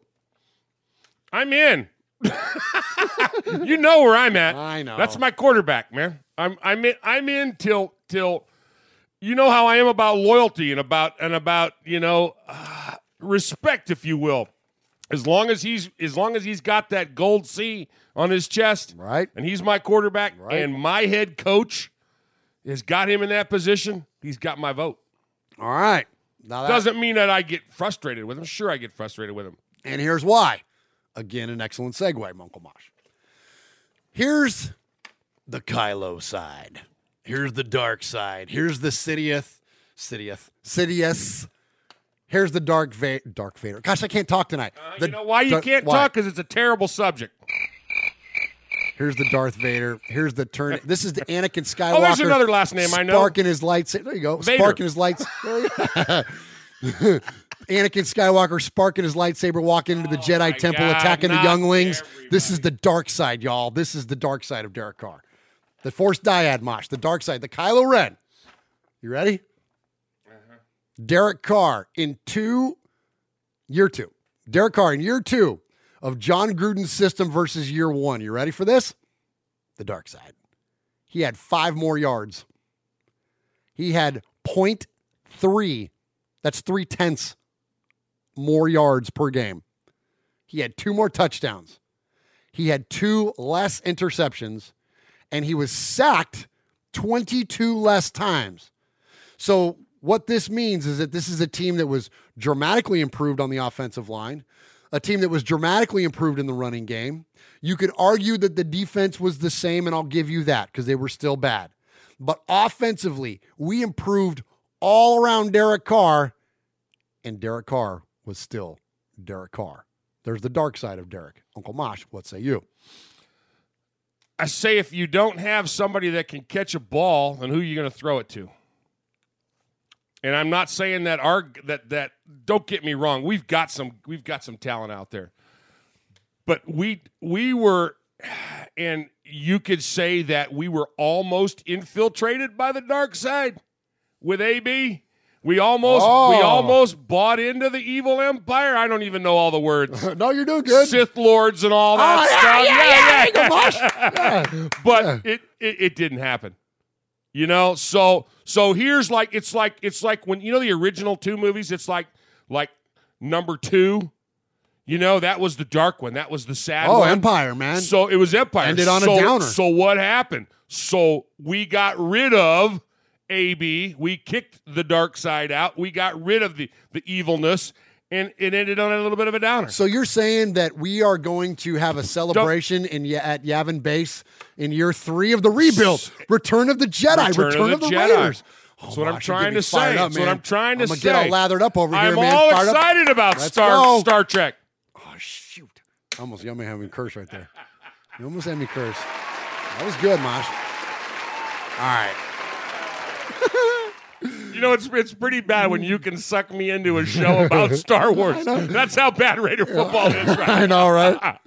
I'm in. you know where I'm at.
I know.
That's my quarterback, man. I'm I'm in I'm in till till you know how I am about loyalty and about and about, you know, uh, respect if you will. As long as he's as long as he's got that gold C on his chest,
right?
And he's my quarterback
Right.
and my head coach has got him in that position, he's got my vote.
All right. Now that-
Doesn't mean that I get frustrated with him. Sure I get frustrated with him.
And here's why. Again, an excellent segue, Uncle Mosh. Here's the Kylo side. Here's the dark side. Here's the Sidious, Sidious, Sidious. Here's the Dark Va- Dark Vader. Gosh, I can't talk tonight. The
Uh, you know why you can't
why?
talk? Because it's a terrible subject.
Here's the Darth Vader. Here's the turn. This is the Anakin Skywalker.
Oh, there's another last name I know.
Sparking his lights. There you go.
Vader.
Sparking his lights. There you go. Anakin Skywalker sparking his lightsaber, walking into the Jedi Temple,
God,
attacking the younglings. This is the dark side, y'all. This is the dark side of Derek Carr. The Force Dyad Mosh, the dark side, the Kylo Ren. You ready? Derek Carr in two, year two. Derek Carr in year two of Jon Gruden's system versus year one. You ready for this? The dark side. He had five more yards. He had 0.3, that's three tenths more yards per game. He had two more touchdowns. He had two less interceptions, and he was sacked 22 less times. So, what this means is that this is a team that was dramatically improved on the offensive line, a team that was dramatically improved in the running game. You could argue that the defense was the same, and I'll give you that because they were still bad. But offensively, we improved all around Derek Carr, and Derek Carr was still Derek Carr. There's the dark side of Derek. Uncle Mosh, what say you?
I say if you don't have somebody that can catch a ball, then who are you going to throw it to? And I'm not saying that our that that don't get me wrong, we've got some we've got some talent out there. But we we were and you could say that we were almost infiltrated by the dark side with AB. We almost we
Oh.
almost bought into the evil empire. I don't even know all the words.
no, you're doing good.
Sith lords and all that
Oh, yeah,
stuff.
yeah, yeah, Uncle Mosh. Yeah.
but it, it it didn't happen. You know, so so here's like it's like it's like when you know the original two movies. It's like like number two. You know that was the dark one. That was the sad
Oh,
one.
Empire, man.
So it was Empire.
Ended on a downer.
So what happened? So we got rid of AB. We kicked the dark side out. We got rid of the the evilness, and it ended on a little bit of a downer.
So you're saying that we are going to have a celebration in at Yavin Base in year three of the rebuild, Return of the Jedi, Return, of the,
Jedi.
Raiders.
That's oh, what I'm
Mosh, you're
trying
getting me
to say. That's what. I'm trying to
I'm gonna
say.
get all lathered up over
I'm
here, man.
I'm all
Fired up.
excited about
Let's
Star
go.
Star Trek.
Oh shoot! Almost you almost had me curse right there. You almost had me curse. That was good, Mosh. All right.
You know, it's it's pretty bad when you can suck me into a show about Star Wars. That's how bad Raider football is, right?
I know, right?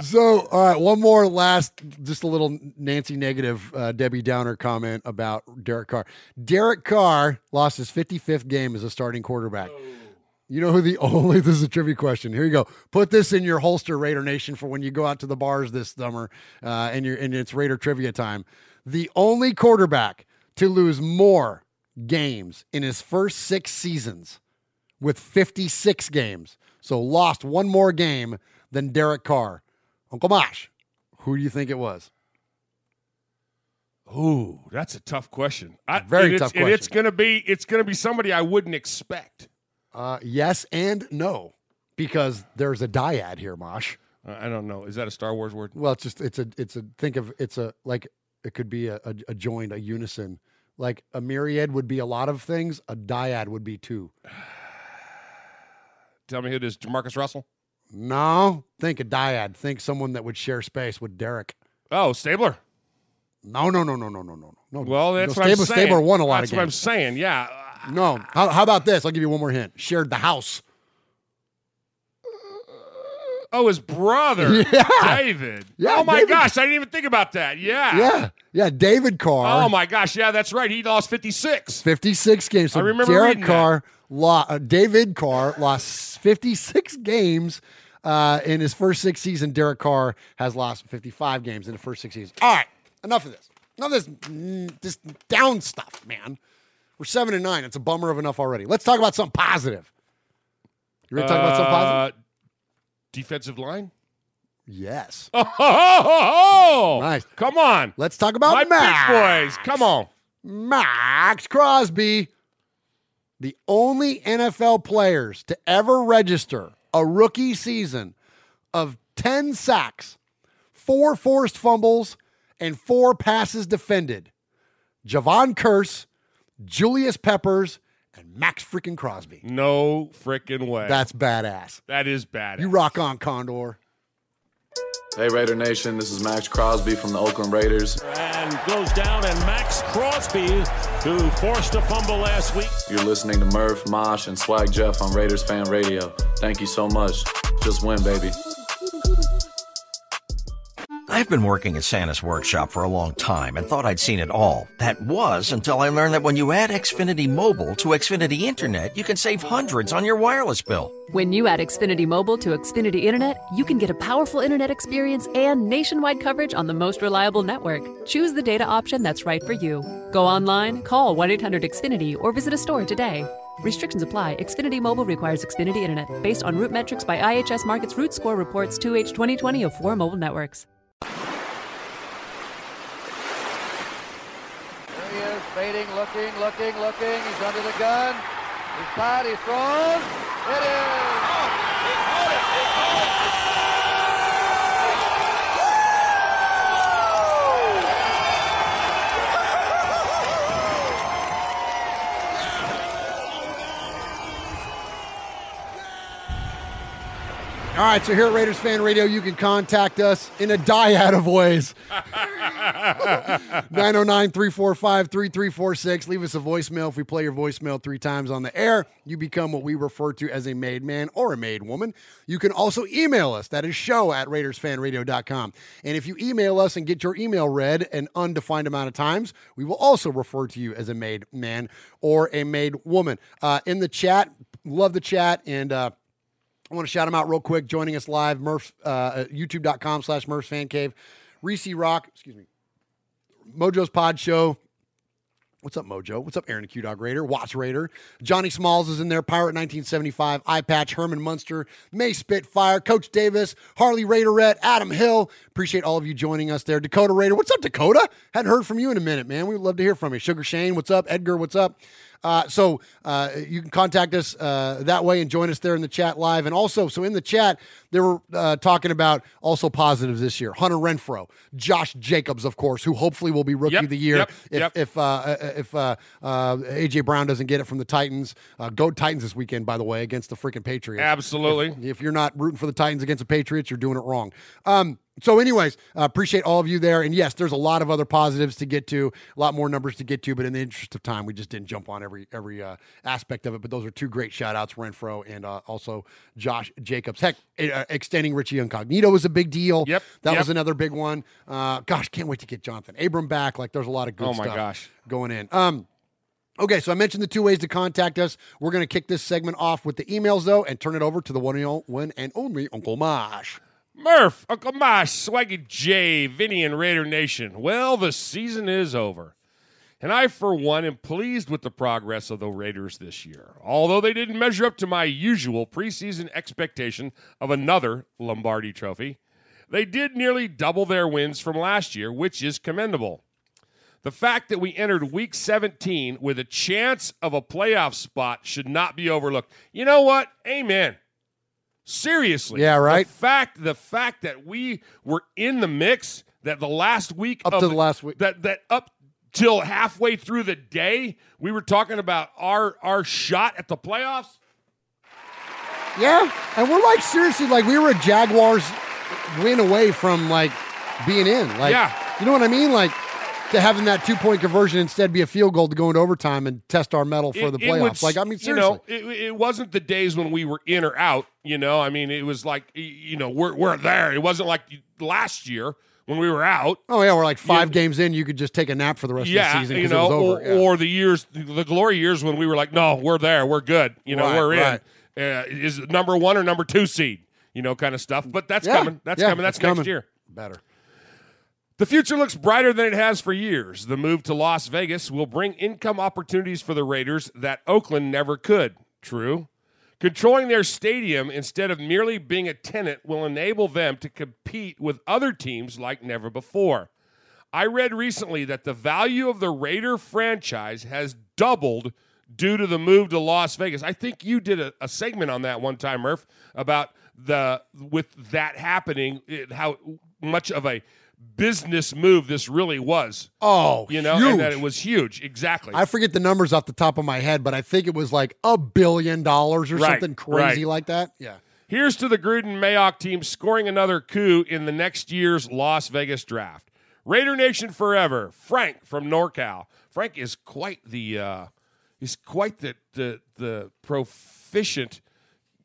so, all right, one more last, just a little Nancy negative uh, Debbie Downer comment about Derek Carr. Derek Carr lost his 55th game as a starting quarterback. You know who the only, this is a trivia question. Here you go. Put this in your holster, Raider Nation, for when you go out to the bars this summer uh, and, you're, and it's Raider trivia time. The only quarterback to lose more games in his first six seasons with 56 games. So lost one more game than Derek Carr. Uncle Mosh, who do you think it was?
Ooh, that's a tough question. I,
Very tough
And it's gonna be it's gonna be somebody I wouldn't expect.
Uh, yes and no, because there's a dyad here, Mosh.
Uh, I don't know. Is that a Star Wars word?
Well, it's just it's a it's a think of it's a like it could be a, a, a joined a unison. Like a myriad would be a lot of things. A dyad would be two.
Tell me who it is. Jamarcus Russell.
No, think a dyad. Think someone that would share space with Derek.
Oh, Stabler.
No, no, no, no, no, no, no, no.
Well, that's
no,
what I'm saying.
Stabler won a lot
That's
of
what I'm saying. Yeah.
No. How, how about this? I'll give you one more hint. Shared the house.
Oh, his brother,
Yeah.
David.
Yeah,
Oh my
David.
gosh, I didn't even think about that. Yeah.
Yeah. Yeah. David Carr.
Oh my gosh, yeah, that's right. He lost 56.
56 games. So
I remember that.
Carr, lo- uh, David Carr lost 56 games uh, in his first six seasons. Derek Carr has lost 55 games in the first six seasons. All right, enough of this. Enough of this, mm, this down stuff, man. We're seven and nine. It's a bummer of enough already. Let's talk about something positive. You ready to talk about something positive?
Defensive line?
Yes.
Oh, ho, ho, ho.
Nice.
Come on.
Let's talk about
My
Max.
big boys. Come on.
Maxx Crosby, the only NFL players to ever register a rookie season of 10 sacks, four forced fumbles, and four passes defended. Jevon Kearse, Julius Peppers, and Maxx freaking Crosby.
No freaking way.
That's badass.
that is bad.
You rock on, Condor.
Hey Raider Nation, this is Maxx Crosby from the Oakland Raiders.
and goes down, and Maxx Crosby, who forced a fumble last week.
You're listening to Murph, Mosh, and Swag Jeff on Raiders Fan Radio. Thank you so much. Just win, baby.
I've been working at Santa's workshop for a long time and thought I'd seen it all. That was until I learned that when you add Xfinity Mobile to Xfinity Internet, you can save hundreds on your wireless bill.
When you add Xfinity Mobile to Xfinity Internet, you can get a powerful internet experience and nationwide coverage on the most reliable network. Choose the data option that's right for you. Go online, call 1 800 Xfinity, or visit a store today. Restrictions apply. Xfinity Mobile requires Xfinity Internet based on RootMetrics by IHS Markit Root Score Reports 2H 2020 of four mobile networks.
There he is, fading, looking, looking, looking. He's under the gun. He's caught, he's thrown. It is.
All right, so here at Raiders Fan Radio, you can contact us in a dyad of ways. 909 345 3346. Leave us a voicemail. If we play your voicemail three times on the air, you become what we refer to as a made man or a made woman. You can also email us. That is show at RaidersFanRadio.com. And if you email us and get your email read an undefined amount of times, we will also refer to you as a made man or a made woman. Uh, in the chat, love the chat. And, uh, I want to shout them out real quick. Joining us live, Murph, uh, youtube.com slash Murph's Fan Cave. Reese Rock, excuse me, Mojo's Pod Show. What's up, Mojo? What's up, Aaron Q Dog Raider? Watch Raider. Johnny Smalls is in there. Pirate 1975. Eye Patch. Herman Munster. May Spitfire. Coach Davis. Harley Raiderette. Adam Hill. Appreciate all of you joining us there. Dakota Raider. What's up, Dakota? Hadn't heard from you in a minute, man. We'd love to hear from you. Sugar Shane. What's up? Edgar. What's up? Uh, so uh, you can contact us uh, that way and join us there in the chat live. And also, so in the chat, they were uh, talking about also positives this year. Hunter Renfrow, Josh Jacobs, of course, who hopefully will be Rookie
Yep,
of the Year
yep,
if
yep.
if uh, if uh, uh, AJ Brown doesn't get it from the Titans. Uh, go Titans this weekend, by the way, against the freaking Patriots.
Absolutely.
If, if you're not rooting for the Titans against the Patriots, you're doing it wrong. Um, so, anyways, uh, appreciate all of you there. And yes, there's a lot of other positives to get to, a lot more numbers to get to. But in the interest of time, we just didn't jump on every every uh, aspect of it. But those are two great shout outs, Renfrow and uh, also Josh Jacobs. Heck, uh, extending Richie Incognito was a big deal.
Yep,
that
yep.
was another big one. Uh, gosh, can't wait to get Johnathan Abram back. Like, there's a lot of good
Oh my
stuff
gosh.
going in. Um, Okay, so I mentioned the two ways to contact us. We're going to kick this segment off with the emails, though, and turn it over to the one and only, one and only Uncle Mosh.
Murph, Uncle Mosh, Swaggy J, Vinny, and Raider Nation. Well, the season is over. And I, for one, am pleased with the progress of the Raiders this year. Although they didn't measure up to my usual preseason expectation of another Lombardi trophy, they did nearly double their wins from last year, which is commendable. The fact that we entered week 17 with a chance of a playoff spot should not be overlooked. You know what? Amen. Seriously.
Yeah, right.
The fact the fact that we were in the mix that the last week
Up
of
to the last week.
that that up till halfway through the day we were talking about our our shot at the playoffs.
Yeah, and we're like seriously, like we were a Jaguars win away from like being in. Like,
Yeah.
you know what I mean? Like, to having that two point conversion instead be a field goal to go into overtime and test our metal for
It-
the
it
playoffs.
would-
like I mean, seriously.
you know, it, it wasn't the days when we were in or out. You know, I mean, it was like you know we're we're there. It wasn't like last year when we were out.
oh yeah, we're like five
You-
games in. You could just take a nap for the rest
yeah,
of the season
you know,
it was over.
or,
yeah.
or the years, the glory years when we were like, no, we're there, we're good. You know,
Right,
we're in.
right.
Uh, is it number one or number two seed? You know, kind of stuff. But that's
Yeah,
coming. That's
yeah,
coming. That's
it's
next
coming.
year.
Better.
The future looks brighter than it has for years. The move to Las Vegas will bring income opportunities for the Raiders that Oakland never could. True. Controlling their stadium instead of merely being a tenant will enable them to compete with other teams like never before. I read recently that the value of the Raider franchise has doubled due to the move to Las Vegas. I think you did a, a segment on that one time, Murph, about the with that happening, it, how much of a business move this really was.
Oh,
you know,
huge.
and that it was huge. Exactly.
I forget the numbers off the top of my head, but I think it was like a billion dollars or
Right,
something crazy
right.
like that. Yeah.
Here's to the Gruden Mayock team scoring another coup in the next year's Las Vegas draft. Raider Nation forever. Frank from NorCal. Frank is quite the uh, he's quite the the the proficient.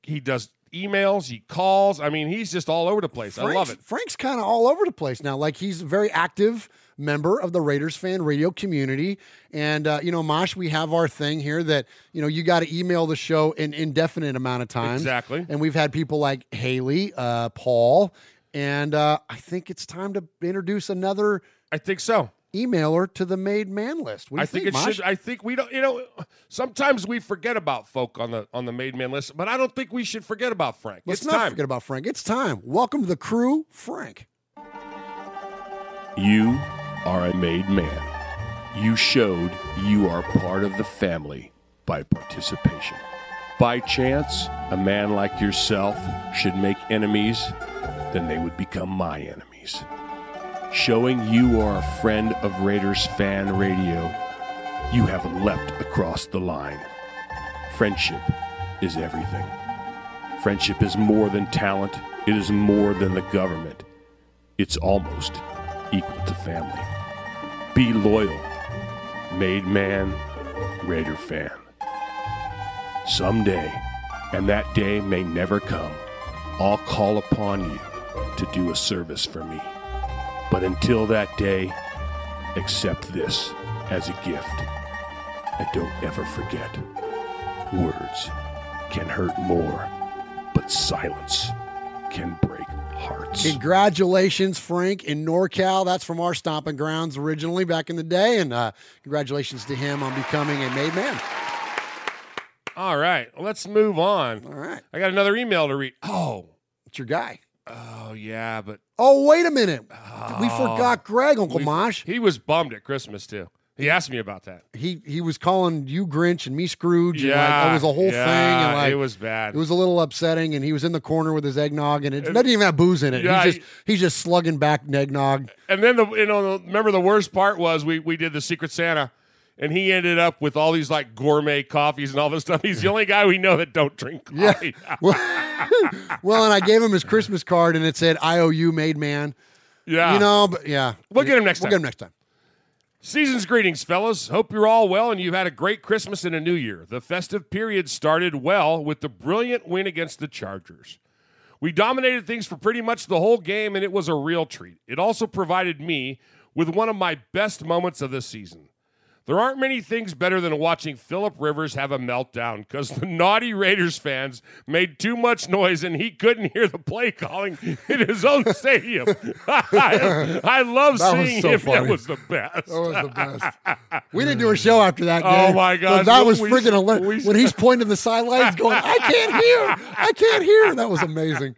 He does emails, he calls. I mean, he's just all over the place. I love it.
Frank's kind of all over the place now. Like he's a very active member of the Raiders fan radio community. And uh, you know, Mosh, we have our thing here that you know you got to email the show an indefinite amount of times.
Exactly.
And we've had people like Haley, uh, Paul, and uh, I think it's time to introduce another.
I think so.
Emailer to the made man list. What do you
I think, it
Mosh?
should. I think we don't. You know, sometimes we forget about folk on the on the made man list, but I don't think we should forget about Frank.
Let's
it's
not
time.
forget about Frank. It's time. Welcome to the crew, Frank.
You are a made man. You showed you are part of the family by participation. By chance, a man like yourself should make enemies, then they would become my enemies. Showing you are a friend of Raiders fan radio, you have leapt across the line. Friendship is everything. Friendship is more than talent, it is more than the government. It's almost equal to family. Be loyal. Made man, Raider fan. Someday, and that day may never come, I'll call upon you to do a service for me. But until that day, accept this as a gift. And don't ever forget words can hurt more, but silence can break hearts.
Congratulations, Frank in NorCal. That's from our stomping grounds originally back in the day. And uh, congratulations to him on becoming a made man.
All right, let's move on.
All right.
I got another email to read. Oh,
it's your guy.
Oh, yeah, but
Oh, wait a minute. we oh, forgot Greg, Uncle
we-
Mosh.
He was bummed at Christmas, too. He asked me about that.
He he was calling you Grinch and me Scrooge. and like,
Yeah,
it was a whole
yeah,
thing. And like,
it was bad.
It was a little upsetting. And he was in the corner with his eggnog, and it doesn't even have booze in it.
Yeah,
he's just he's just slugging back eggnog.
And then the you know remember the worst part was we we did the Secret Santa, and he ended up with all these like gourmet coffees and all this stuff. He's the only guy we know that don't drink
Yeah.
coffee.
well, and I gave him his Christmas card, and it said "IOU made man."
Yeah.
you know, but yeah,
We'll get him next
We'll
time.
get him next time.
Season's greetings, fellas. Hope you're all well and you've had a great Christmas and a new year. The festive period started well with the brilliant win against the Chargers. We dominated things for pretty much the whole game, and it was a real treat. It also provided me with one of my best moments of the season. There aren't many things better than watching Philip Rivers have a meltdown because the naughty Raiders fans made too much noise and he couldn't hear the play calling in his own stadium. I, I love
That
seeing
so
him.
funny.
That was the best.
That was the best. We didn't do a show after that.
Oh, my God.
that was
We-
friggin' hilarious.
we-
when he's pointing the sidelines, going, "I can't hear, I can't hear." That was amazing.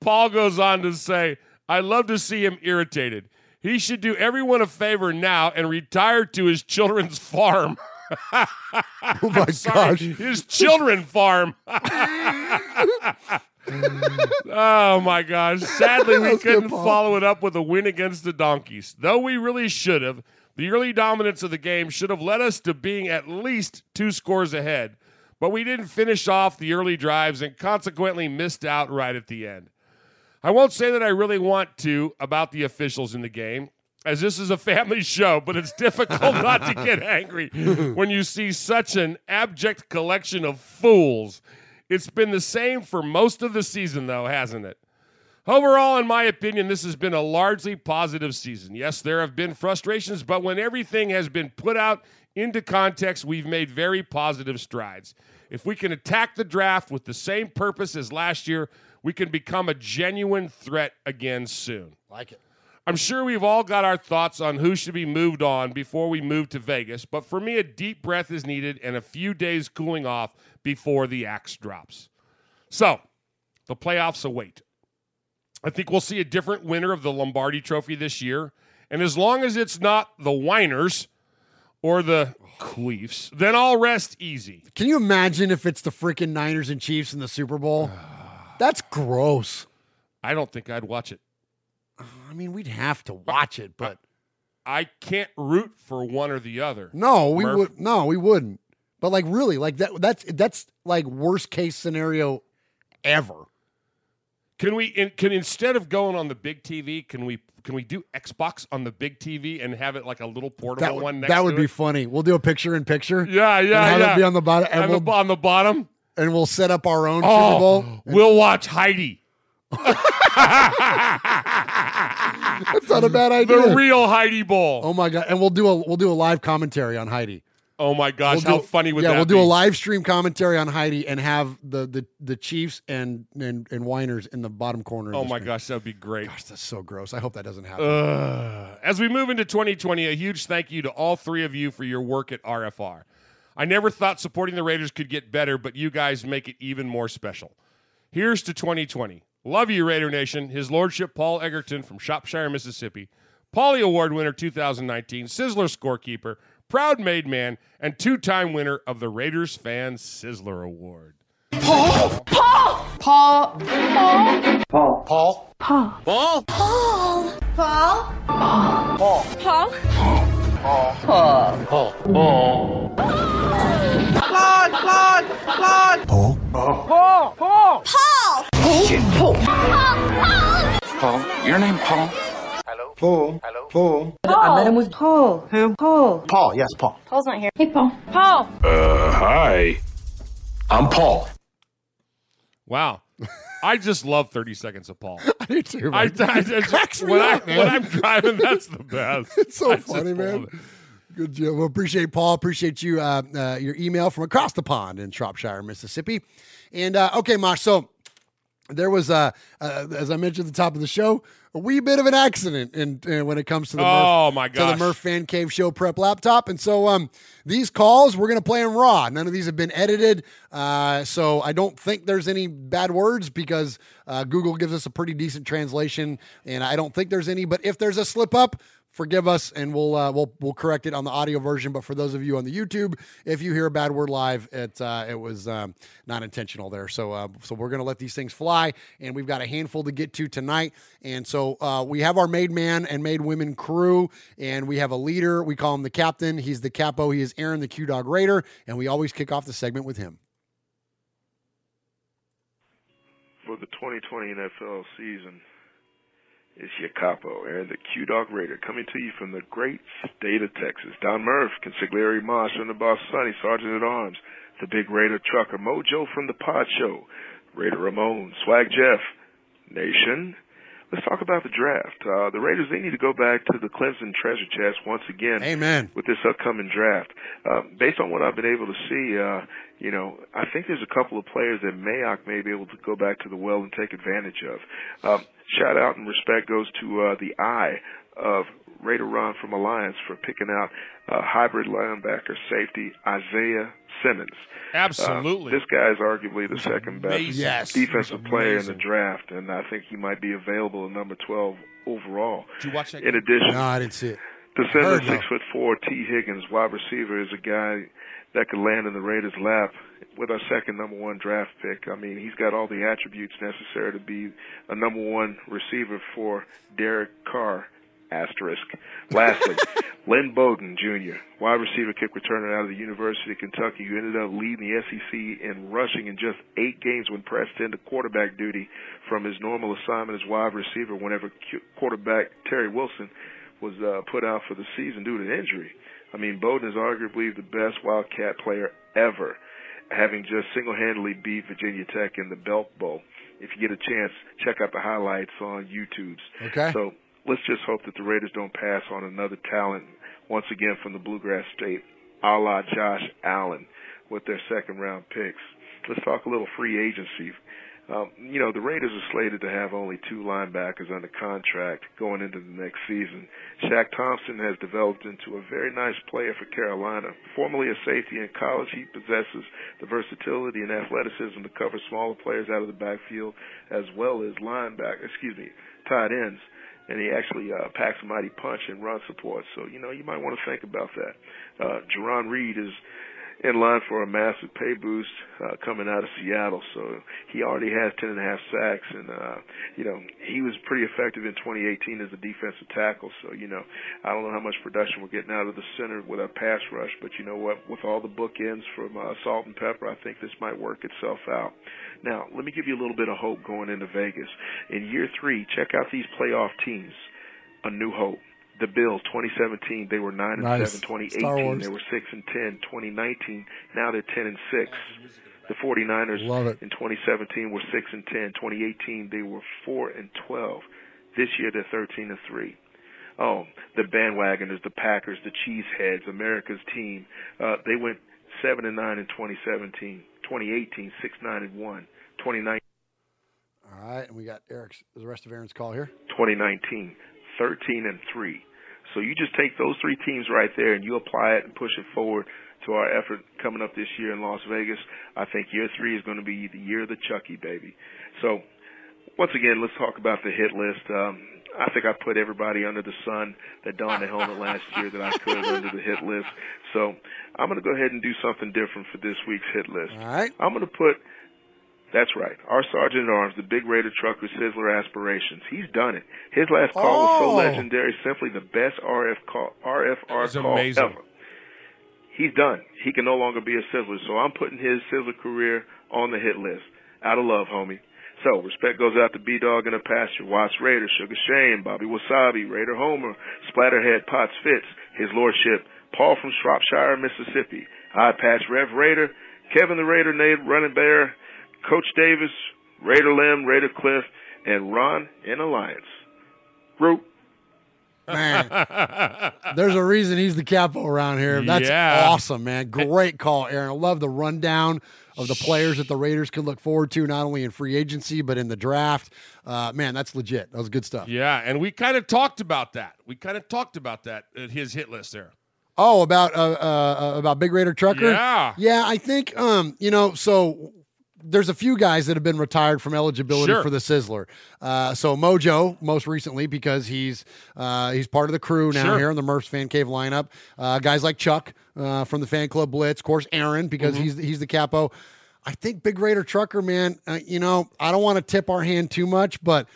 Paul goes on to say, I love to see him irritated. He should do everyone a favor now and retire to his children's farm.
oh my
gosh. His children farm. oh my gosh. Sadly, we couldn't follow it up with a win against the Donkeys. Though we really should have, the early dominance of the game should have led us to being at least two scores ahead. But we didn't finish off the early drives and consequently missed out right at the end. I won't say that I really want to about the officials in the game. as this is a family show, but it's difficult not to get angry when you see such an abject collection of fools. It's been the same for most of the season, though, hasn't it? Overall, in my opinion, this has been a largely positive season. Yes, there have been frustrations, but when everything has been put out into context, we've made very positive strides. If we can attack the draft with the same purpose as last year, we can become a genuine threat again soon.
Like it.
I'm sure we've all got our thoughts on who should be moved on before we move to Vegas, but for me, a deep breath is needed and a few days cooling off before the axe drops. So, the playoffs await. I think we'll see a different winner of the Lombardi Trophy this year. And as long as it's not the Whiners or the Queefs, then I'll rest easy.
Can you imagine if it's the freaking Niners and Chiefs in the Super Bowl? That's gross.
I don't think I'd watch it.
I mean, we'd have to watch it, but
I can't root for one or the other.
no, we
Murph.
would. No, we wouldn't. But like, really, like that. That's that's like worst case scenario ever.
Can we in, can instead of going on the big TV, can we can we do Xbox on the big TV and have it like a little portable
That would,
one next
that would be
it?
funny. We'll do a picture in picture.
Yeah, yeah, yeah.
it be on the bottom, we'll,
it on the bottom.
And we'll set up our own
Oh,
Super Bowl.
we'll watch Heidi.
That's not a bad idea.
The real Heidi Bowl.
oh my god! And we'll do a we'll do a live commentary on Heidi.
Oh my gosh,
We'll
how
do-
funny would
yeah,
that Yeah,
we'll
be?
do a live stream commentary on Heidi and have the the, the Chiefs and, and and Winers in the bottom corner.
Oh my
screen.
gosh, that would be great.
Gosh, that's so gross. I hope that doesn't happen.
Ugh. As we move into 2020, a huge thank you to all three of you for your work at RFR. I never thought supporting the Raiders could get better, but you guys make it even more special. Here's to 2020. Love you, Raider Nation. His Lordship Paul Egerton from Shropshire, Mississippi. Paulie Award winner 2019, Sizzler scorekeeper, proud made man, and two time winner of the Raiders Fan Sizzler Award.
Paul! Paul! Paul! Paul!
Paul.
Paul! Paul!
Paul?
Paul! Paul! Paul! Paul! Paul!
Paul.
Paul! Claude! Claude! Claude!
Paul.
Paul! Paul! Paul! Paul! Paul!
Paul. Paul. Paul. Your name Paul? Hello. Paul. Hello. Paul. Paul.
I met him with Paul. Who? Paul.
Paul. Yes, Paul.
Paul's not here. Hey, Paul. Paul.
Uh, hi. I'm Paul.
Wow. I just love 30 seconds of Paul.
I do too.
I,
man.
I, I just- when,
up,
I, when I'm driving, that's the best.
It's so funny, man. Good job. Well, appreciate Paul. Appreciate you. Uh, uh, your email from across the pond in Shropshire, Mississippi. And uh, okay, Mosh. So there was, a, uh, as I mentioned at the top of the show, a wee bit of an accident in, in when it comes to the
Oh,
Murph,
my
to the
gosh.
Murph Fan Cave Show Prep laptop. And so um, these calls we're gonna play them raw. None of these have been edited, uh, so I don't think there's any bad words because uh, Google gives us a pretty decent translation, and I don't think there's any. But if there's a slip up. Forgive us, and we'll uh, we'll we'll correct it on the audio version. But for those of you on the YouTube, if you hear a bad word live, it uh, it was um, not intentional there. So uh, so we're gonna let these things fly, and we've got a handful to get to tonight. And so uh, we have our made man and made women crew, and we have a leader. We call him the captain. He's the capo. He is Aaron, the Q Dog Raider, and we always kick off the segment with him.
for the 2020 NFL season. It's your capo, Aaron, the Q Dog Raider, coming to you from the great state of Texas. Don Murph, Consigliere Mosh from the Boss Sonny, Sergeant at Arms, the Big Raider Trucker, Mojo from the Pod Show, Raider Ramon, Swag Jeff, Nation. Let's talk about the draft. Uh, the Raiders, they need to go back to the Clemson treasure chest once again
Amen.
with this upcoming draft. Uh, based on what I've been able to see, uh, you know, I think there's a couple of players that Mayock may be able to go back to the well and take advantage of. Um, shout out and respect goes to uh, the eye of Raider Ron from Alliance for picking out uh, hybrid linebacker safety Isaiah Simmons.
Absolutely.
Uh, this guy is arguably the second best.
Yes.
defensive player in the draft, and I think he might be available at number 12 overall.
Did you watch that?
In
game?
addition,
No, I didn't see it.
the center, six foot four, Tee Higgins, wide receiver, is a guy that could land in the Raiders' lap with our second number one draft pick. I mean, he's got all the attributes necessary to be a number one receiver for Derek Carr. Asterisk. Lastly, Lynn Bowden Jr., wide receiver kick returner out of the University of Kentucky, who ended up leading the SEC in rushing in just eight games when pressed into quarterback duty from his normal assignment as wide receiver whenever quarterback Terry Wilson was uh, put out for the season due to an injury. I mean, Bowden is arguably the best Wildcat player ever, having just single-handedly beat Virginia Tech in the Belk Bowl. If you get a chance, check out the highlights on YouTube's.
Okay.
So let's just hope that the Raiders don't pass on another talent once again from the Bluegrass State, a la Josh Allen, with their second-round picks. Let's talk a little free agency. Um, you know, the Raiders are slated to have only two linebackers under contract going into the next season. Shaq Thompson has developed into a very nice player for Carolina. Formerly a safety in college, he possesses the versatility and athleticism to cover smaller players out of the backfield as well as linebacker, excuse me, tight ends. And he actually uh, packs a mighty punch and run support. So, you know, you might want to think about that. Uh, Jerron Reed is in line for a massive pay boost uh, coming out of Seattle. So he already has ten and a half sacks, and uh, you know he was pretty effective in 2018 as a defensive tackle. So you know I don't know how much production we're getting out of the center with our pass rush, but you know what? With all the bookends from uh, Salt and Pepper, I think this might work itself out. Now let me give you a little bit of hope going into Vegas. In year three, check out these playoff teams. A new hope the Bills 2017 they were 9 and
Nice.
7 2018 they were 6 and 10 2019 now they're 10 and 6 the 49ers
Love it.
in 2017 were 6 and 10 2018 they were 4 and 12 this year they're 13 and 3 oh the bandwagoners the Packers the Cheeseheads America's team uh, they went 7 and 9 in 2017 2018 6 9 and 1 2019
All right, and we got Eric's the rest of Aaron's call here.
2019, 13 and 3. So you just take those three teams right there and you apply it and push it forward to our effort coming up this year in Las Vegas. I think year three is going to be the year of the Chucky baby. So once again, let's talk about the hit list. Um, I think I put everybody under the sun that donned the helmet last year that I could under the hit list. So I'm going to go ahead and do something different for this week's hit list.
All right.
I'm going to put that's right. Our Sergeant at Arms, the Big Raider Trucker Sizzler Aspirations. He's done it. His last call was so
Oh.
legendary, simply the best RF call, RFR
was
call
amazing.
ever. He's done. He can no longer be a Sizzler, so I'm putting his Sizzler career on the hit list. Out of love, homie. So, respect goes out to B-Dog in the pasture, Watts Raider, Sugar Shane, Bobby Wasabi, Raider Homer, Splatterhead, Potts Fitz, His Lordship, Paul from Shropshire, Mississippi, Eye Patch Rev Raider, Kevin the Raider, Nate Running Bear, Coach Davis, Raider Lim, Raider Cliff, and Ron in Alliance. Group.
Man, there's a reason he's the capo around here. That's
Yeah.
awesome, man. Great call, Aaron. I love the rundown of the players that the Raiders can look forward to, not only in free agency but in the draft. Uh, man, that's legit. That was good stuff.
Yeah, and we kind of talked about that. We kind of talked about that at his hit list there.
Oh, about uh, uh, uh, about Big Raider Trucker.
Yeah.
yeah. I think um, you know, so there's a few guys that have been retired from eligibility
Sure.
for the Sizzler. Uh, so Mojo, most recently, because he's uh, he's part of the crew now
Sure.
here in the Murphs Fan Cave lineup. Uh, guys like Chuck uh, from the Fan Club Blitz, of course, Aaron because
Mm-hmm.
he's he's the capo. I think Big Raider Trucker, man. Uh, you know, I don't want to tip our hand too much, but.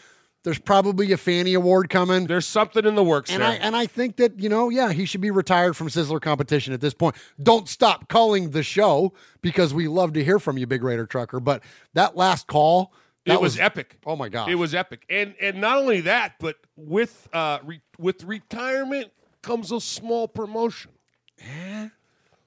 There's probably a Fanny Award coming.
There's something in the works
And
there.
I and I think that, you know, yeah, he should be retired from Sizzler competition at this point. Don't stop calling the show because we love to hear from you, Big Raider Trucker. But that last call, that
it was, epic.
Oh my god,
It was epic, and and not only that, but with uh re- with retirement comes a small promotion.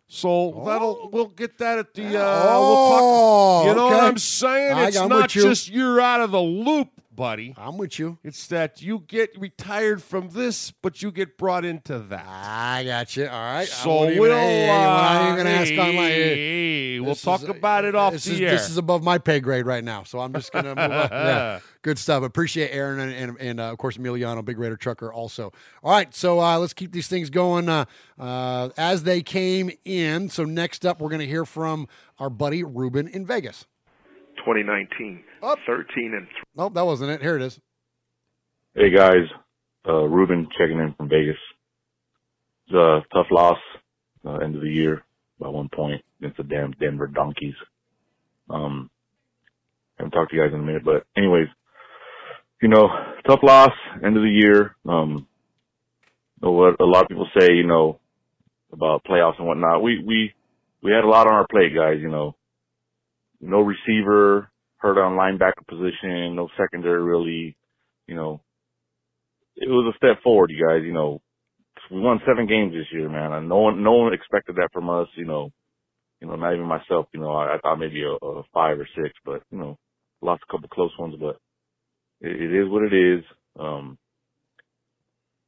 So that'll we'll get that at the uh we'll
Oh,
talk. You know what. I'm saying? It's not just you're out of the loop, buddy.
I'm with you.
It's that you get retired from this, but you get brought into that.
I got you. All right.
So
won't even,
we'll
hey, even
uh,
gonna ask on my.
hey, we'll talk
is-
about it off
this
the
is,
air.
This is above my pay grade right now, so I'm just gonna move on. Yeah, good stuff. Appreciate Aaron and and, and uh, of course Emiliano, Big Raider Trucker, also. All right, so uh, let's keep these things going uh, uh, as they came in. So next up, we're gonna hear from our buddy Ruben in Vegas.
2019, 13 and 3.
Nope, that wasn't it. Here it is.
Hey guys, uh, Ruben checking in from Vegas. It's a tough loss, uh, end of the year by one point against the damn Denver Donkeys. Um, haven't talked to you guys in a minute, but anyways, you know, tough loss, end of the year. Um, you know what a lot of people say, you know, about playoffs and whatnot. We, we, we had a lot on our plate, guys, you know, no receiver, hurt on linebacker position, no secondary really, you know, it was a step forward, you guys. You know, we won seven games this year, man, and no one no one expected that from us. You know, you know, not even myself. You know, I, I thought maybe a, a five or six, but you know, lost a couple close ones, but it, it is what it is. Um,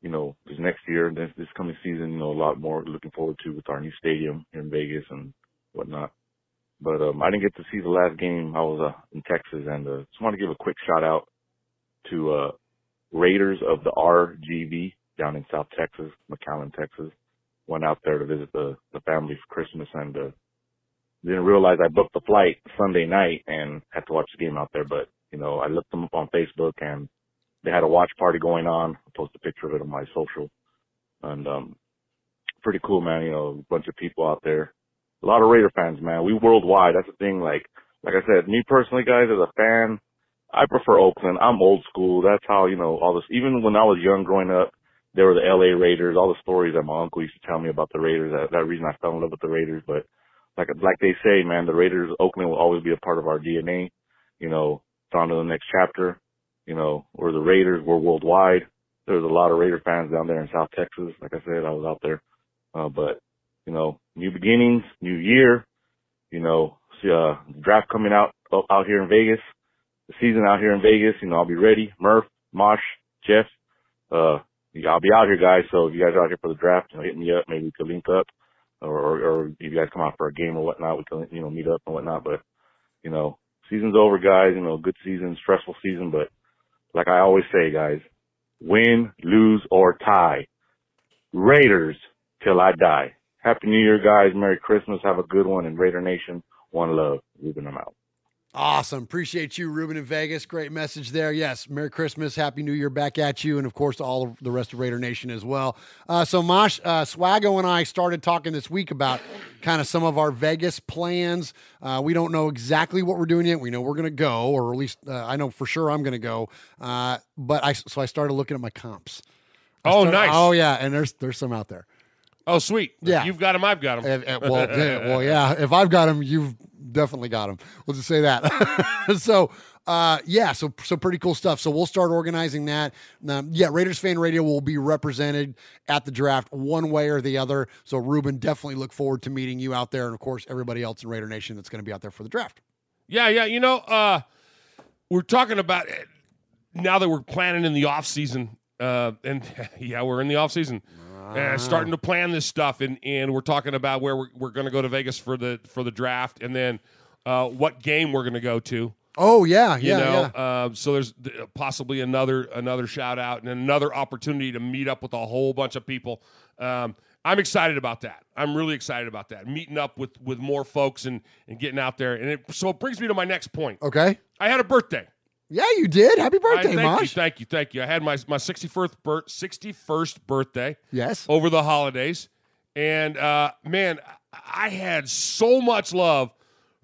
you know, this next year, this this coming season, you know, a lot more looking forward to with our new stadium here in Vegas and whatnot. But um, I didn't get to see the last game. I was uh, in Texas, and uh, just want to give a quick shout out to uh, Raiders of the RGV down in South Texas, McAllen, Texas. Went out there to visit the the family for Christmas, and uh, didn't realize I booked the flight Sunday night and had to watch the game out there. But you know, I looked them up on Facebook, and they had a watch party going on. I posted a picture of it on my social, and um, pretty cool, man. You know, a bunch of people out there a lot of Raider fans, man. We worldwide. That's the thing. Like, like I said, me personally, guys, as a fan, I prefer Oakland. I'm old school. That's how, you know, all this, even when I was young growing up, there were the LA Raiders, all the stories that my uncle used to tell me about the Raiders. That, that reason I fell in love with the Raiders. But like, like they say, man, the Raiders, Oakland will always be a part of our DNA. You know, it's on to the next chapter. You know, we're the Raiders. We're worldwide. There's a lot of Raider fans down there in South Texas. Like I said, I was out there. Uh, but you know, new beginnings, new year, you know, see, uh, draft coming out, out here in Vegas, the season out here in Vegas, you know, I'll be ready. Murph, Mosh, Jeff, uh, I'll be out here guys. So if you guys are out here for the draft, you know, hit me up. Maybe we could link up or, or, or if you guys come out for a game or whatnot, we can, you know, meet up and whatnot. But, you know, season's over guys, you know, good season, stressful season, but like I always say guys, win, lose or tie. Raiders till I die. Happy New Year, guys. Merry Christmas. Have a good one. And Raider Nation, one love. Ruben, I'm out.
Awesome. Appreciate you, Ruben in Vegas. Great message there. Yes. Merry Christmas. Happy New Year back at you. And of course, to all of the rest of Raider Nation as well. Uh, so, Mosh, uh, Swago and I started talking this week about kind of some of our Vegas plans. Uh, we don't know exactly what we're doing yet. We know we're going to go, or at least uh, I know for sure I'm going to go. Uh, but I, so I started looking at my comps. I
Oh,
started-
nice.
Oh, yeah. And there's, there's some out there.
Oh, sweet.
Yeah.
If you've got them. I've got them.
Uh, uh, well, yeah, well, yeah. If I've got him, you've definitely got him. We'll just say that. so, uh, yeah. So, so pretty cool stuff. So we'll start organizing that. Um, yeah, Raiders fan radio will be represented at the draft one way or the other. So, Ruben, definitely look forward to meeting you out there, and of course, everybody else in Raider Nation that's going to be out there for the draft.
Yeah, yeah. You know, uh, we're talking about it now that we're planning in the off season, uh, and yeah, we're in the off season, uh, starting to plan this stuff, and and we're talking about where we're, we're going to go to Vegas for the for the draft, and then uh, what game we're going to go to.
Oh yeah,
You
yeah,
know,
yeah.
uh, so there's th- possibly another another shout out and another opportunity to meet up with a whole bunch of people. Um, I'm excited about that. I'm really excited about that. Meeting up with with more folks and and getting out there. And it, so it brings me to my next point.
Okay.
I had a birthday.
Yeah, you did. Happy birthday,
I, thank you,
Mosh.
thank you, thank you. I had my my 61st bir- 61st birthday.
Yes.
Over the holidays, and uh, man, I had so much love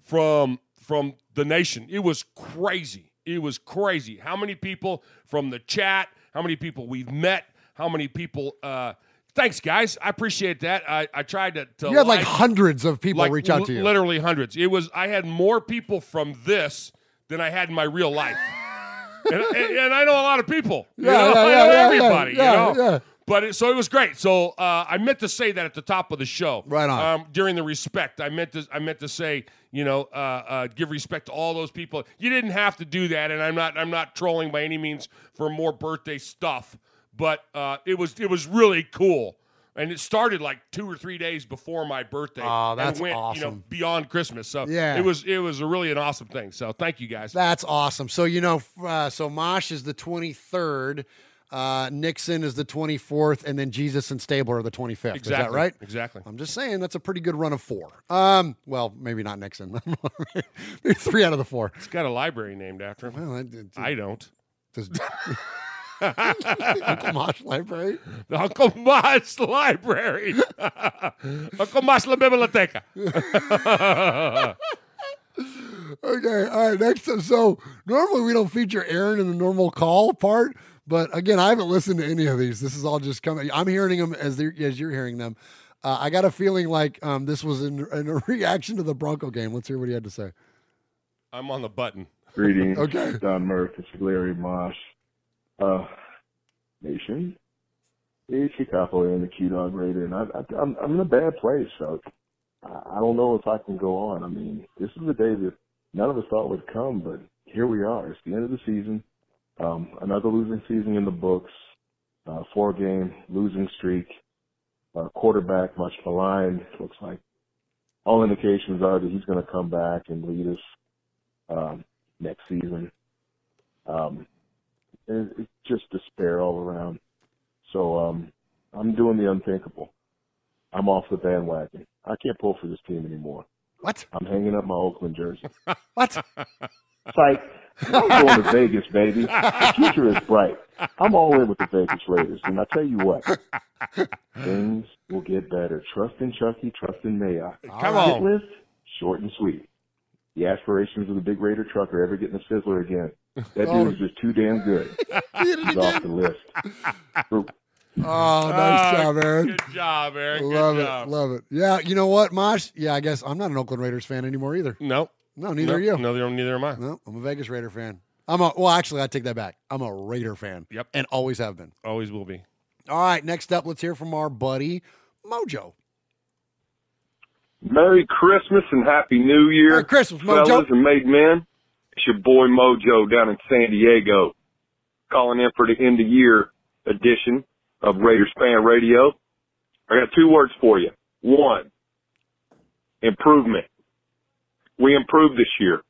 from from the nation. It was crazy. It was crazy. How many people from the chat? How many people we've met? How many people? Uh, thanks, guys. I appreciate that. I, I tried to. to
You had like
like-
hundreds of people
like
reach out to you.
Literally hundreds. It was. I had more people from this than I had in my real life. and, and, and I know a lot of people. You
Yeah,
know?
yeah,
I
yeah,
know
yeah,
everybody.
yeah,
you know?
yeah.
But it, so it was great. So uh, I meant to say that at the top of the show.
Right on.
Um, during the respect, I meant to. I meant to say, you know, uh, uh, give respect to all those people. You didn't have to do that, and I'm not. I'm not trolling by any means for more birthday stuff. But uh, it was. It was really cool. And it started like two or three days before my birthday.
Oh, that's
and went, You know,
awesome.
beyond Christmas. So
Yeah.
it was it was a really an awesome thing. So thank you guys.
That's awesome. So you know, uh, so Mosh is the twenty third, uh, Nixon is the twenty fourth, and then Jesus and Stabler are the twenty fifth. Is that right?
Exactly.
I'm just saying that's a pretty good run of four. Um, well, maybe not Nixon. maybe three out of the four.
It's got a library named after him.
Well, it- it-
I don't.
Does Uncle Mosh Library?
The Uncle Mosh Library. Uncle Mosh La Biblioteca.
Okay, all right. Next, up, so normally we don't feature Aaron in the normal call part, but again, I haven't listened to any of these. This is all just coming. I'm hearing them as they're, as you're hearing them. Uh, I got a feeling like um, this was in, in a reaction to the Bronco game. Let's hear what he had to say.
I'm on the button.
Greetings,
Okay.
Don Murph. It's Larry Mosh. Uh, Nation.
It's Chicago and the Q Dog Raider, and I, I, I'm I'm in a bad place. So I, I don't know if I can go on. I mean, this is a day that none of us thought would come, but here we are. It's the end of the season. Um, another losing season in the books. Uh, four game losing streak. Uh, quarterback much maligned. Looks like all indications are that he's going to come back and lead us um, next season. Um, it's just despair all around. So um, I'm doing the unthinkable. I'm off the bandwagon. I can't pull for this team anymore.
What?
I'm hanging up my Oakland jersey.
what?
It's like I'm going to Vegas, baby. The future is bright. I'm all in with the Vegas Raiders, and I tell you what, things will get better. Trust in Chucky, trust in Mayock.
Come on.
list, short and sweet. The aspirations of the big Raider trucker ever getting a sizzler again. That
Oh.
dude is just too damn good. He's off the list. For-
Oh, nice
Ah,
job, Aaron.
Good job, Aaron.
Love
good
it.
job.
Love it. Yeah, you know what, Mosh? Yeah, I guess I'm not an Oakland Raiders fan anymore either.
No.
No, neither
no,
are you.
No, neither, neither am I.
No, I'm a Vegas Raider fan. I'm a well, actually, I take that back. I'm a Raider fan.
Yep.
And always have been.
Always will be.
All right, next up, let's hear from our buddy Mojo.
Merry Christmas and Happy New Year.
Merry Christmas, Mojo.
Fellas and made men. It's your boy Mojo down in San Diego. Calling in for the end of year edition of Raiders Fan Radio. I got two words for you. One, improvement. We improved this year.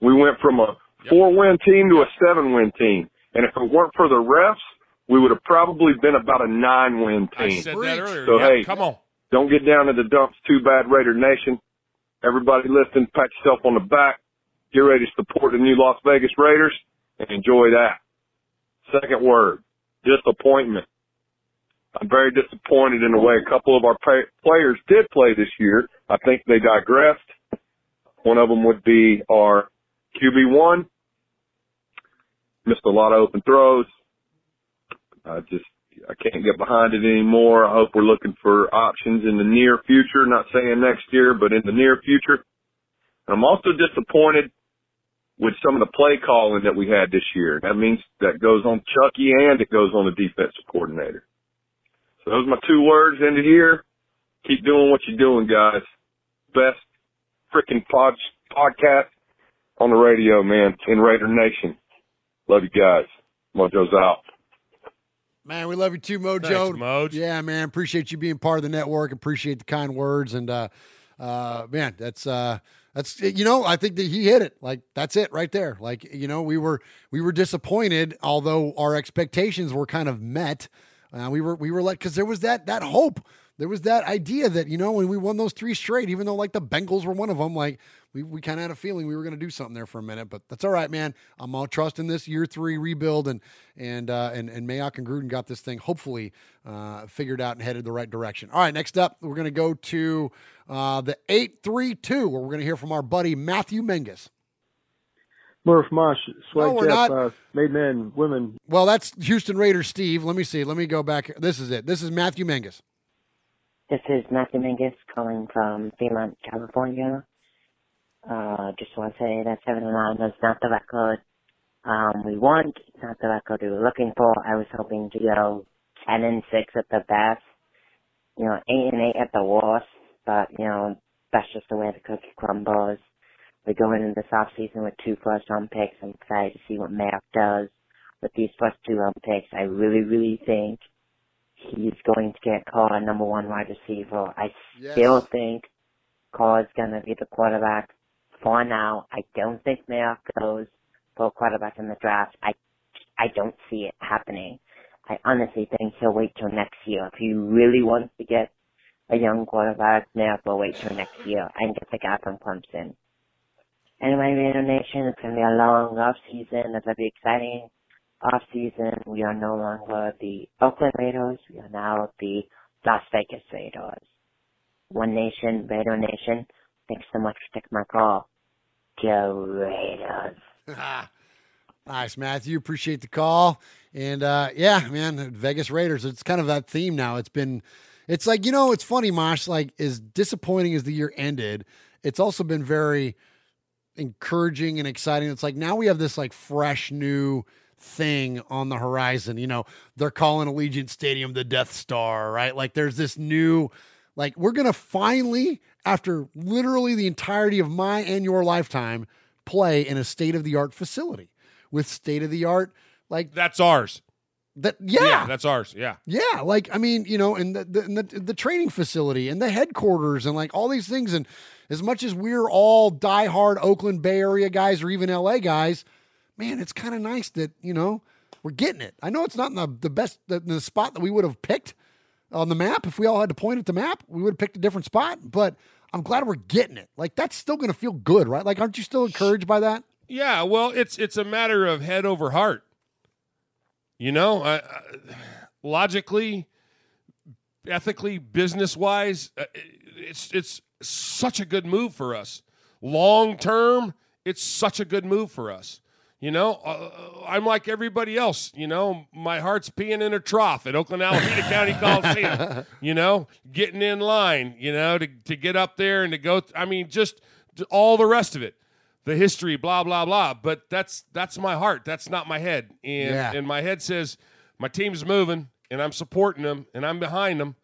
We went from a four win team to a seven win team. And if it weren't for the refs, we would have probably been about a nine win team.
I said that earlier.
So
Yep,
hey,
come on.
don't get down to the dumps too bad, Raider Nation. Everybody listening, pat yourself on the back. Get ready to support the new Las Vegas Raiders and enjoy that. Second word, disappointment. I'm very disappointed in the way a couple of our players did play this year. I think they digressed. One of them would be our QB1. Missed a lot of open throws. I just, I can't get behind it anymore. I hope we're looking for options in the near future. Not saying next year, but in the near future. I'm also disappointed with some of the play calling that we had this year. That means that goes on Chucky and it goes on the defensive coordinator. So those are my two words end of the year. Keep doing what you're doing, guys. Best freaking pod, podcast on the radio, man, in Raider Nation. Love you guys. Mojo's out.
Man, we love you too, Mojo.
Thanks, Moj.
Yeah, man. Appreciate you being part of the network. Appreciate the kind words. And uh uh man, that's uh that's you know, I think that he hit it. Like that's it right there. Like, you know, we were we were disappointed, although our expectations were kind of met. Uh, we were we were like because there was that that hope. There was that idea that, you know, when we won those three straight, even though like the Bengals were one of them, like we, we kind of had a feeling we were going to do something there for a minute, but that's all right, man. I'm all trusting this year three rebuild and and uh, and and Mayock and Gruden got this thing hopefully uh, figured out and headed the right direction. All right, next up we're going to go to uh, the eight three two where we're going to hear from our buddy Matthew Menges.
Murph Mosh, Swag
No,
Jeff, uh, made men, women.
Well, that's Houston Raiders Steve. Let me see. Let me go back. This is it. This is Matthew Menges.
This is Matthew Mingus calling from Fremont, California. Uh, just want to say that 7 and 9 is not the record um, we want, it's not the record we were looking for. I was hoping to go 10 and 6 at the best, you know, 8 and 8 at the worst, but, you know, that's just the way the cookie crumbles. We're going into this off season with two first round picks. I'm excited to see what Mayock does with these first two round picks. I really, really think he's going to get called a number one wide receiver. I
Yes.
still think Carr is going to be the quarterback for now. I don't think Mayock goes for a quarterback in the draft. I, I don't see it happening. I honestly think he'll wait till next year. If he really wants to get a young quarterback, Mayock will wait till next year and get the guy from Clemson. Anyway, Raider Nation, it's going to be a long off season. It's going to be exciting off season. We are no longer the Oakland Raiders. We are now the Las Vegas Raiders. One Nation, Raider Nation. Thanks so much for taking my call. Go Raiders.
Nice, Matthew. Appreciate the call. And uh, yeah, man, Vegas Raiders. It's kind of that theme now. It's been, it's like you know, it's funny, Mosh. Like as disappointing as the year ended, it's also been very encouraging and exciting. It's like now we have this like fresh new thing on the horizon. You know, they're calling Allegiant Stadium the Death Star, right? Like there's this new, like we're gonna finally, after literally the entirety of my and your lifetime, play in a state of the art facility with state of the art, like
That's ours.
that. Yeah,
that's ours. Yeah.
yeah, like I mean, you know, and the, the and the the training facility and the headquarters and like all these things. And as much as we're all diehard Oakland Bay Area guys or even LA guys, man, it's kind of nice that you know we're getting it. I know it's not in the the best the, the spot that we would have picked on the map. If we all had to point at the map, we would have picked a different spot. But I'm glad we're getting it. Like that's still going to feel good, right? Like, aren't you still encouraged by that?
Yeah, well, it's it's a matter of head over heart. You know, I, I, logically, ethically, business wise, uh, it's it's such a good move for us. Long term, it's such a good move for us. You know, uh, I'm like everybody else. You know, my heart's peeing in a trough at Oakland Alameda County Coliseum. You know, getting in line. You know, to to get up there and to go. I mean, just all the rest of it, the history, blah blah blah. But that's that's my heart. That's not my head. And
Yeah.
and my head says my team's moving, and I'm supporting them, and I'm behind them.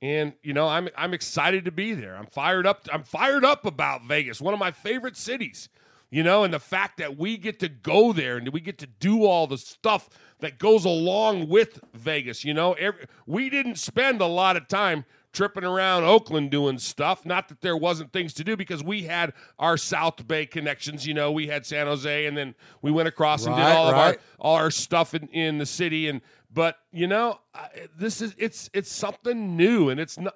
And you know, I'm I'm excited to be there. I'm fired up. I'm fired up about Vegas, one of my favorite cities. You know, and the fact that we get to go there and we get to do all the stuff that goes along with Vegas. You know, Every, we didn't spend a lot of time tripping around Oakland doing stuff. Not that there wasn't things to do because we had our South Bay connections. You know, we had San Jose, and then we went across and did
Right,
all of our all our stuff in, in the city and but you know I- this is it's it's something new and it's not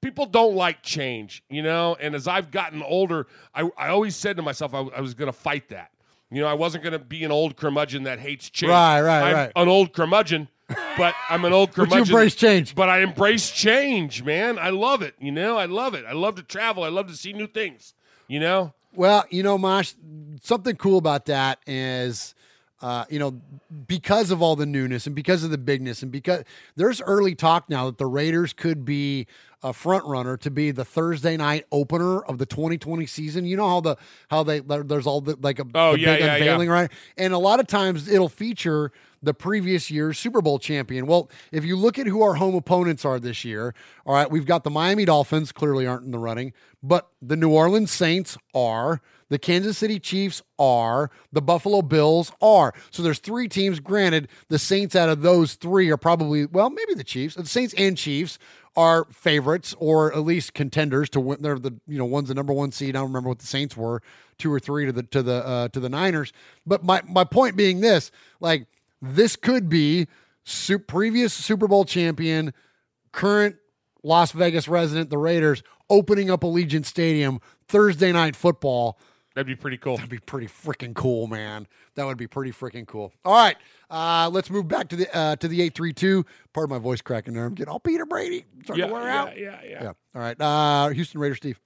people don't like change you know? And as i've gotten older i, I always said to myself i, I was going to fight that. You know i wasn't going to be an old curmudgeon that hates change.
Right, right,
I'm
right.
an old curmudgeon but i'm an old curmudgeon.
But you embrace change.
but i embrace change man. I love it you know? I love it. I love to travel. I love to see new things you know?
Well, you know, Mosh, something cool about that is, uh, you know, because of all the newness and because of the bigness and because there's early talk now that the Raiders could be a front runner to be the Thursday night opener of the 2020 season. You know how the how they there's all the like a
Oh,
the
yeah,
big
yeah, yeah.
unveiling, right? And a lot of times it'll feature the previous year's Super Bowl champion. Well, if you look at who our home opponents are this year, all right, we've got the Miami Dolphins, clearly aren't in the running, but the New Orleans Saints are, the Kansas City Chiefs are, the Buffalo Bills are. So there's three teams. Granted, the Saints out of those three are probably, well, maybe the Chiefs, the Saints and Chiefs are favorites or at least contenders to win. They're the you know one's the number one seed. I don't remember what the Saints were, two or three to the to the uh, to the Niners. But my my point being this, like this could be su- previous Super Bowl champion, current Las Vegas resident, the Raiders opening up Allegiant Stadium Thursday night football.
That'd be pretty cool
That'd be pretty freaking cool, man. That would be pretty freaking cool. All right, uh, let's move back to the uh, to the eight three two. Part of my voice cracking there. I'm getting all Peter Brady starting
yeah,
to wear
yeah,
out.
yeah yeah
Yeah. All right, uh, Houston Raider Steve.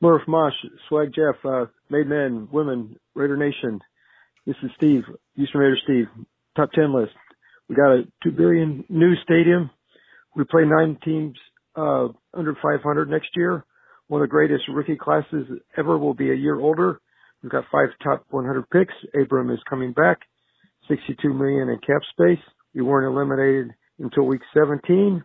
Murph, Mosh, Swag Jeff, uh, Made Men, Women, Raider Nation. This is Steve, Houston Raider Steve. Top 10 list. We got a 2 billion new stadium. We play nine teams, uh, under 500 next year. One of the greatest rookie classes ever will be a year older. We've got five top 100 picks. Abram is coming back. 62 million in cap space. We weren't eliminated until week 17.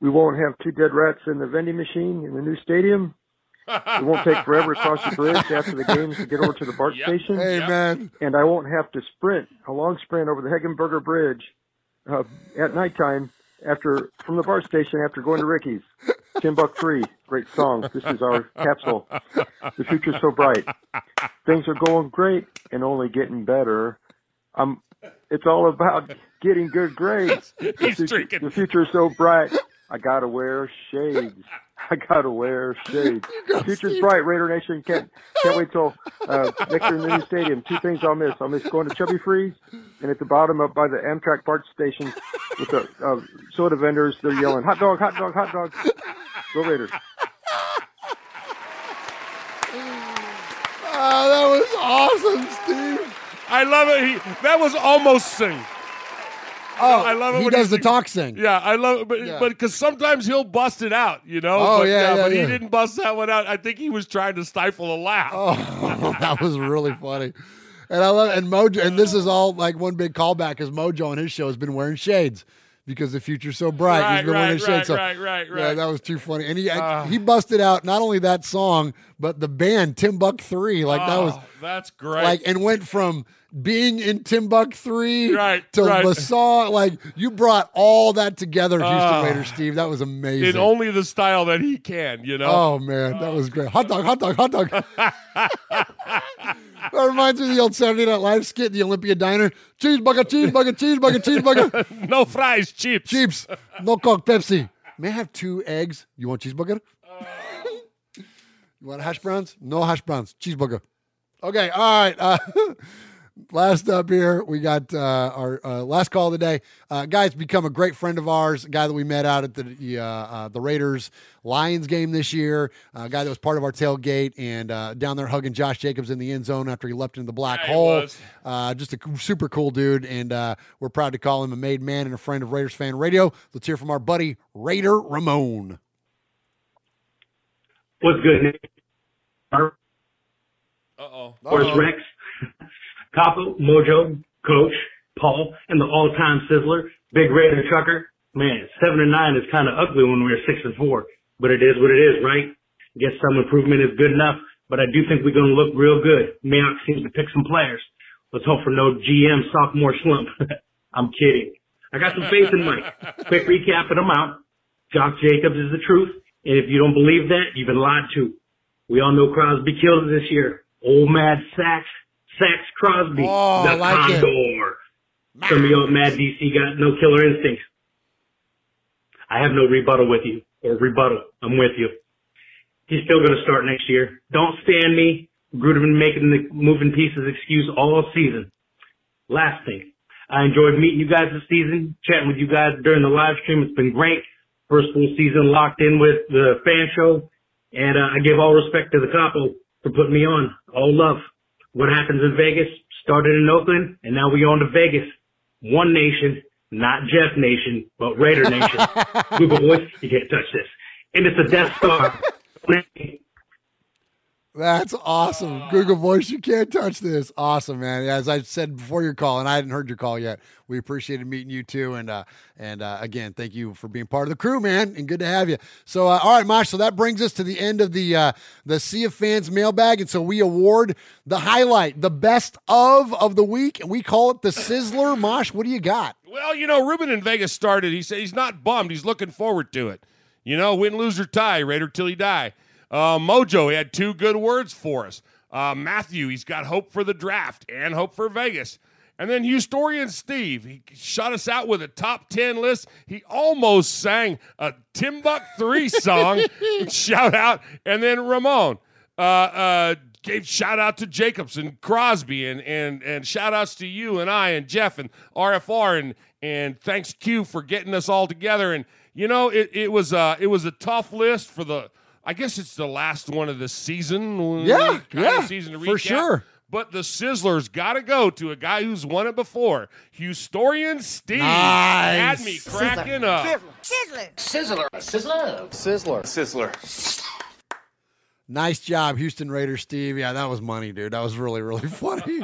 We won't have two dead rats in the vending machine in the new stadium. It won't take forever to cross the bridge after the games to get over to the BART station.
Amen.
And I won't have to sprint a long sprint over the Hegenberger Bridge uh, at nighttime after from the BART station after going to Ricky's. Timbuk 3, great song. This is our capsule. The future's so bright. Things are going great and only getting better. Um, it's all about getting good grades. The
He's
future-
drinking.
The future's so bright. I gotta wear shades. I gotta wear shades. Future's bright. Raider Nation can't can't wait till uh, next year in the new stadium. Two things I'll miss. I'll miss going to Chubby Freeze, and at the bottom up by the Amtrak BART station with the uh, soda vendors, they're yelling "hot dog, hot dog, hot dog." Go Raiders!
Oh, that was awesome, Steve.
I love it. He, that was almost sing.
Oh,
I love it
he does the talk sing.
Yeah, I love it, but
Yeah.
but because sometimes he'll bust it out, you know.
Oh,
but,
yeah, yeah,
but
yeah.
he didn't bust that one out. I think he was trying to stifle a laugh.
Oh, that was really funny. And I love and Mojo and this is all like one big callback because Mojo on his show has been wearing shades because the future's so bright.
Right,
He's been
right,
wearing
right.
So,
right, right,
Yeah, that was too funny. And he
Ah.
he busted out not only that song, but the band Timbuk Three. Like that was
Oh, that's great.
like and went from being in Timbuk Three
Right,
to
right.
the song. Like you brought all that together, Houston
Ah.
Raiders, Steve. That was amazing.
in only the style that he can, you know.
Oh man, that was great. Hot dog, hot dog, hot dog. that reminds me of the old Saturday Night Live skit, the Olympia Diner. Cheeseburger, cheeseburger, cheeseburger, cheeseburger.
no fries, chips.
Chips. No Coke, Pepsi. May I have two eggs? You want cheeseburger? you want hash browns? No hash browns. Cheeseburger. Okay, all right. Uh, last up here, we got uh, our uh, last call of the day. Uh, guy's become a great friend of ours. A guy that we met out at the uh, uh, the Raiders Lions game this year. A guy that was part of our tailgate and uh, down there hugging Josh Jacobs in the end zone after he leapt into the black
Yeah,
hole. Uh, just a super cool dude, and uh, we're proud to call him a made man and a friend of Raiders fan radio. Let's hear from our buddy Raider Ramon.
What's good, Nick?
Uh oh.
Forrest Rex, Capo, Mojo, Coach, Paul, and the all-time Sizzler, Big Raider Trucker. Man, seven and nine is kind of ugly when we were six and four, but it is what it is, right? I Guess some improvement is good enough, but I do think we're going to look real good. Mayock seems to pick some players. Let's hope for no GM sophomore slump. I'm kidding. I got some faith in Mike. Quick recap and I'm out. Josh Jacobs is the truth, and if you don't believe that, you've been lied to. We all know Crosby killed it this year. Old Mad Sax, Sax Crosby,
Oh,
the
like it.
Condor. Some of y'all Mad DC got no killer instincts. I have no rebuttal with you, or rebuttal. I'm with you. He's still going to start next year. Don't stand me. Gruden been making the moving pieces excuse all season. Last thing, I enjoyed meeting you guys this season, chatting with you guys during the live stream. It's been great. First full season locked in with the fan show. And uh, I give all respect to the capo for putting me on. All love. What happens in Vegas started in Oakland, and now we on to Vegas. One nation, not Jeff Nation, but Raider Nation. Google Voice, you can't touch this. And it's a Death Star.
That's awesome. Google Voice, you can't touch this. Awesome, man. As I said before your call, and I hadn't heard your call yet, we appreciated meeting you too. And uh, and uh, again, thank you for being part of the crew, man. And good to have you. So, uh, all right, Mosh. So that brings us to the end of the uh, the Sea of Fans mailbag, and so we award the highlight, the best of of the week, and we call it the Sizzler. Mosh, what do you got?
Well, you know, Ruben in Vegas started. He said he's not bummed. He's looking forward to it. You know, win, lose, or tie, Raider till he die. Uh, Mojo, he had two good words for us. Uh, Matthew, he's got hope for the draft and hope for Vegas. And then Historian Steve, he shot us out with a top 10 list. He almost sang a Timbuk 3 song. shout out. And then Ramon uh, uh, gave shout out to Jacobs and Crosby and, and, and shout outs to you and I and Jeff and RFR and, and thanks Q for getting us all together. And, you know, it, it was uh, it was a tough list for the, I guess it's the last one of the season.
Yeah,
kind
yeah,
of season to
for sure.
But the Sizzlers got to go to a guy who's won it before. Houstorian Steve
Nice.
had me cracking up.
Sizzler. Sizzler. Sizzler.
Sizzler. Sizzler.
Nice job, Houston Raiders, Steve. Yeah, that was money, dude. That was really, really funny.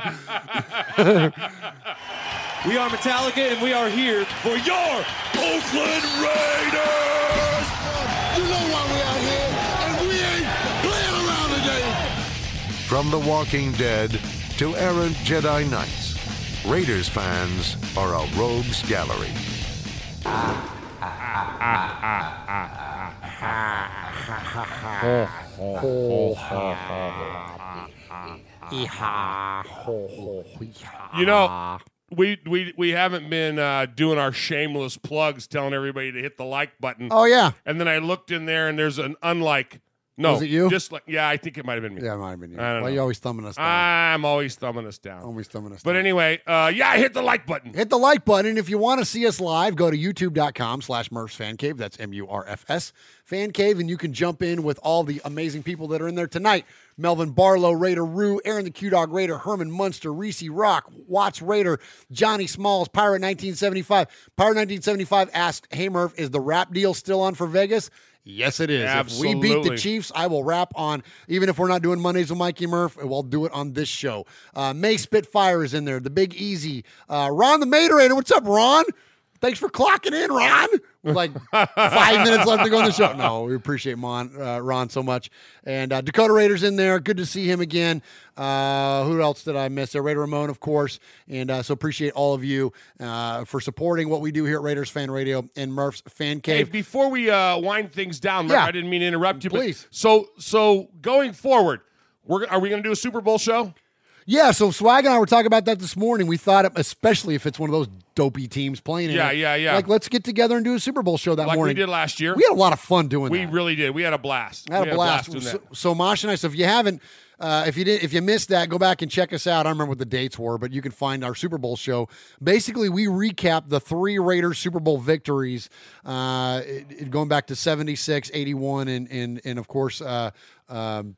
We are Metallica, and we are here for your Oakland Raiders.
You know
From The Walking Dead to errant Jedi Knights, Raiders fans are a rogues gallery.
You know, we we we haven't been uh, doing our shameless plugs, telling everybody to hit the like button.
Oh, yeah.
And then I looked in there, and there's an unlike. No,
Was it you?
Just like yeah, I think it might have been me.
Yeah, it might have been you.
I don't
Why
know.
you always thumbing us down?
I'm always thumbing us down.
Always thumbing us
But anyway, uh, yeah, hit the like button.
Hit the like button. And if you want to see us live, go to youtube.com slash Murph's Fan Cave. That's M U R F S Fan Cave. And you can jump in with all the amazing people that are in there tonight. Melvin Barlow, Raider Rue, Aaron the Q Dog Raider, Herman Munster, Reese Rock, Watts Raider, Johnny Smalls, Pirate 1975. Pirate 1975 asked, Hey Murph, is the rap deal still on for Vegas? Yes, it is. If we beat the Chiefs, I will rap on, even if we're not doing Mondays with Mikey Murph, we'll do it on this show. Uh, May Spitfire is in there, the Big Easy. Uh, Ron the Materator. What's up, Ron? Thanks for clocking in, Ron. Like five minutes left to go on the show. No, we appreciate Mon, uh, Ron so much. And uh, Dakota Raiders in there. Good to see him again. Uh, who else did I miss? there? Raider Ramon, of course. And uh, so appreciate all of you uh, for supporting what we do here at Raiders Fan Radio and Murph's Fan
Hey,
Cave.
before we uh, wind things down, Murph,
Yeah.
I didn't mean to interrupt you. but-
Please.
so, so going forward, we're are we going to do a Super Bowl show?
Yeah, so Swag and I were talking about that this morning. We thought, especially if it's one of those dopey teams playing in
Yeah,
it,
yeah, yeah.
Like, let's get together and do a Super Bowl show that
like
morning.
we did last year.
We had a lot of fun doing that.
We
that.
really did. We had a blast.
Had
We
a blast.
doing
so,
that.
so Mosh and I. So if you haven't, uh, if you did, if you missed that, go back and check us out. I don't remember what the dates were, but you can find our Super Bowl show. Basically, we recap the three Raiders Super Bowl victories, uh, it- it- going back to 76, 81, and and and of course. Uh, um,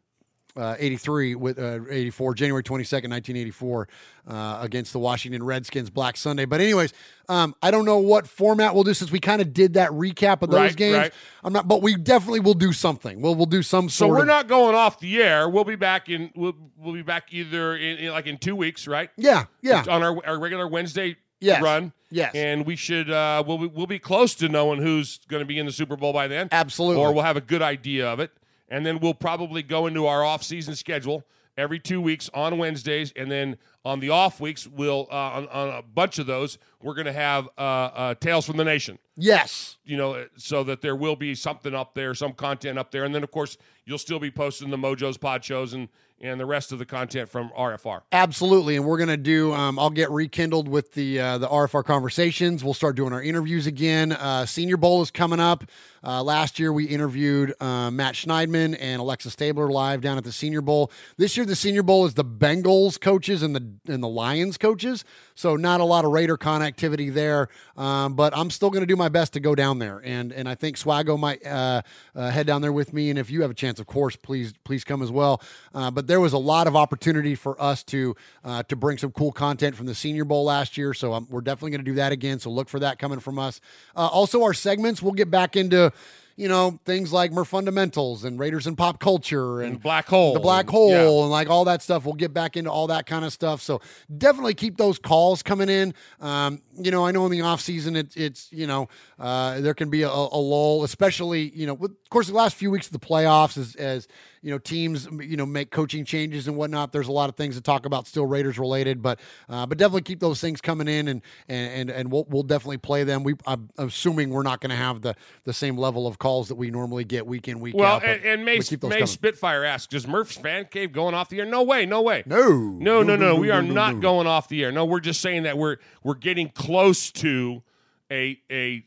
uh, 83 with uh, 84 January 22nd 1984 uh, against the Washington Redskins Black Sunday but anyways um, I don't know what format we'll do since we kind of did that recap of those
Right,
games
right.
I'm not but we definitely will do something we'll we'll do some
So we're
of
not going off the air. We'll be back in. We'll, we'll be back either in, in like in two weeks, right?
Yeah, yeah.
On our, our regular Wednesday
Yes,
run.
yes.
And we should. Uh, we'll be, we'll be close to knowing who's going to be in the Super Bowl by then.
Absolutely.
Or we'll have a good idea of it, and then we'll probably go into our off-season schedule every two weeks on Wednesdays, and then on the off weeks, we'll uh, on, on a bunch of those, we're going to have uh, uh, Tales from the Nation.
Yes.
You know, so that there will be something up there, some content up there, and then of course you'll still be posting the Mojo's pod shows and and the rest of the content from RFR.
Absolutely, and we're gonna do. Um, I'll get rekindled with the uh, the RFR conversations. We'll start doing our interviews again. Uh, Senior Bowl is coming up. Uh, last year we interviewed uh, Matt Schneidman and Alexa Stabler live down at the Senior Bowl. This year the Senior Bowl is the Bengals coaches and the and the Lions coaches. So not a lot of Raider connectivity there, um, but I'm still gonna do my best to go down there, and and I think Swago might uh, uh, head down there with me. And if you have a chance, of course, please please come as well. But there was a lot of opportunity for us to uh, to bring some cool content from the Senior Bowl last year. So um, we're definitely going to do that again. So look for that coming from us. Uh, also, our segments we'll get back into. You know things like Mer fundamentals and Raiders and pop culture and,
Black Hole.
the black
and-
hole,
yeah.
and like all that stuff. We'll get back into all that kind of stuff. So definitely keep those calls coming in. Um, you know, I know in the off season, it, it's you know uh, there can be a, a lull, especially you know with of course the last few weeks of the playoffs as as you know teams you know make coaching changes and whatnot. There's a lot of things to talk about still Raiders related, but uh, but definitely keep those things coming in and and and, and we'll we'll definitely play them. We I'm assuming we're not going to have the the same level of calls that we normally get week in week
Well,
out. but
and, and May,
we
May. Spitfire asks, "Does Murph's fan cave going off the air?" No way, no way.
No,
no, no, no. we are
no,
not
no.
going off the air. No, we're just saying that we're we're getting close to a a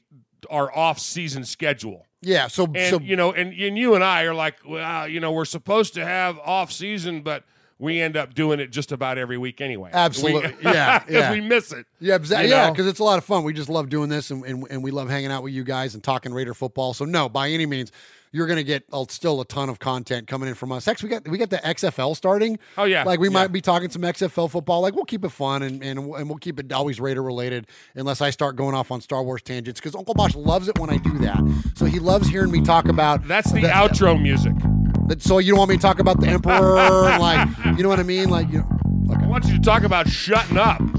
our off season schedule.
Yeah, so
And
so
you know, and, and you and I are like, well, you know, we're supposed to have off season, but we end up doing it just about every week anyway.
Absolutely.
We-
yeah.
'cause
yeah.
we miss it.
Yeah,
you
yeah, because it's a lot of fun. We just love doing this and, and, and we love hanging out with you guys and talking Raider football. So no, by any means, you're gonna get uh, still a ton of content coming in from us. Heck, we got we got the XFL starting.
Oh, yeah.
Like we
Yeah.
might be talking some XFL football. Like we'll keep it fun and and, and we'll keep it always Raider related unless I start going off on Star Wars tangents because Uncle Mosh loves it when I do that. So he loves hearing me talk about
That's the outro music.
So you don't want me to talk about the Emperor like you know what I mean? Like you know,
I want you to talk about shutting up.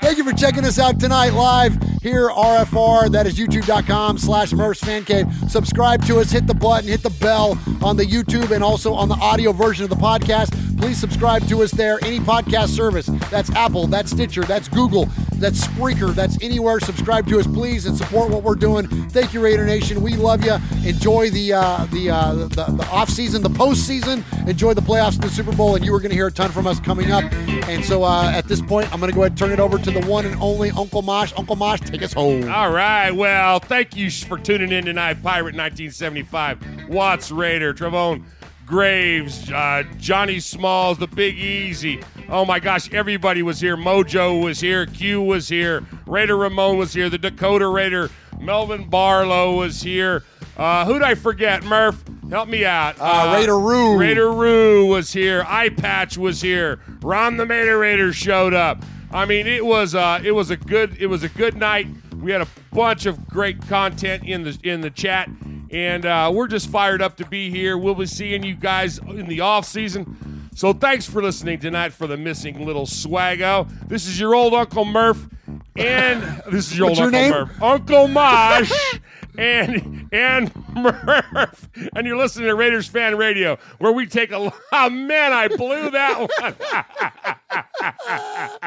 Thank you for checking us out tonight live here, RFR. That is youtube.com slash Murph's Fan Cave. Subscribe to us, hit the button, hit the bell on the YouTube and also on the audio version of the podcast. Please subscribe to us there. Any podcast service. That's Apple, that's Stitcher, that's Google, that's Spreaker, that's anywhere. Subscribe to us, please, and support what we're doing. Thank you, Raider Nation. We love you. Enjoy the uh, the, uh, the the off season, the postseason. Enjoy the playoffs and the Super Bowl, and you are going to hear a ton from us coming up. And so uh, at this point, I'm going to go ahead and turn it over to the one and only Uncle Mosh. Uncle Mosh, take us home.
All right. Well, thank you for tuning in tonight. Pirate 1975, Watts Raider, Travone Graves, uh, Johnny Smalls, the Big Easy. Oh my gosh, everybody was here. Mojo was here. Q was here. Raider Ramon was here. The Dakota Raider, Melvin Barlow was here. Uh, who'd I forget? Murph, help me out.
Uh, Raider Roo.
Raider Roo was here. Eye Patch was here. Ron the Mater Raider showed up. I mean, it was uh, it was a good it was a good night. We had a bunch of great content in the in the chat, and uh, we're just fired up to be here. We'll be seeing you guys in the off season. So thanks for listening tonight for the missing little swaggo. This is your old Uncle Murph, and this is your
What's
old
your
Uncle
name?
Murph, Uncle Mosh. And and Murph, and you're listening to Raiders Fan Radio, where we take a. Oh man, I blew that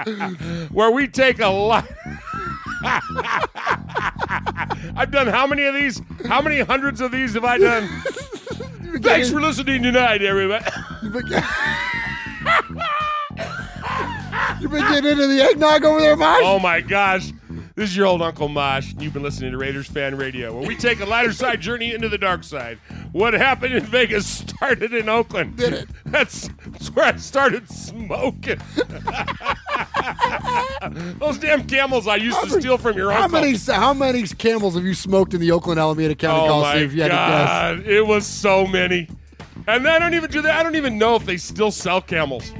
one. where we take a lot. I've done how many of these? How many hundreds of these have I done? Thanks for listening tonight, everybody.
Been getting into the eggnog over there, Mosh?
Oh my gosh. This is your old Uncle Mosh, and you've been listening to Raiders Fan Radio, where we take a lighter side journey into the dark side. What happened in Vegas started in Oakland.
Did it?
That's, that's where I started smoking. Those damn camels I used to steal from your
How
uncle.
many how many camels have you smoked in the Oakland Alameda County
Oh
Coliseum? if you had to guess?
god, it was so many. And I don't even do that. I don't even know if they still sell camels.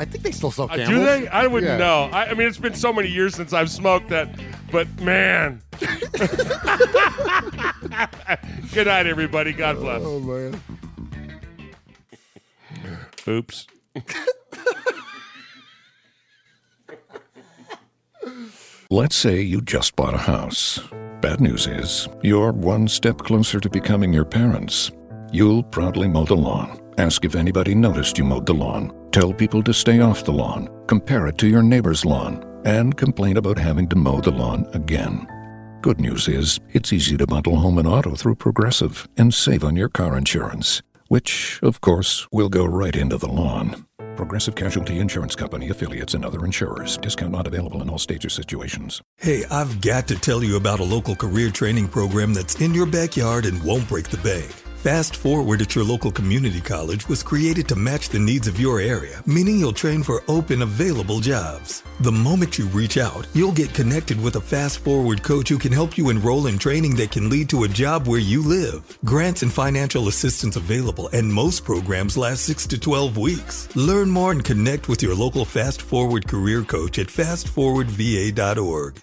I think they still sell
Uh, do they? I wouldn't
Yeah.
know. I, I mean, it's been so many years since I've smoked that, but man. Good night, everybody. God bless.
Oh man.
Oops.
Let's say you just bought a house. Bad news is, you're one step closer to becoming your parents. You'll proudly mow the lawn, ask if anybody noticed you mowed the lawn, tell people to stay off the lawn, compare it to your neighbor's lawn, and complain about having to mow the lawn again. Good news is, it's easy to bundle home and auto through Progressive and save on your car insurance, which, of course, will go right into the lawn. Progressive Casualty Insurance Company affiliates and other insurers. Discount not available in all states or situations.
Hey, I've got to tell you about a local career training program that's in your backyard and won't break the bank. Fast Forward at your local community college was created to match the needs of your area, meaning you'll train for open available jobs. The moment you reach out, you'll get connected with a Fast Forward coach who can help you enroll in training that can lead to a job where you live. Grants and financial assistance available, and most programs last 6 to 12 weeks. Learn more and connect with your local Fast Forward career coach at fastforwardva.org.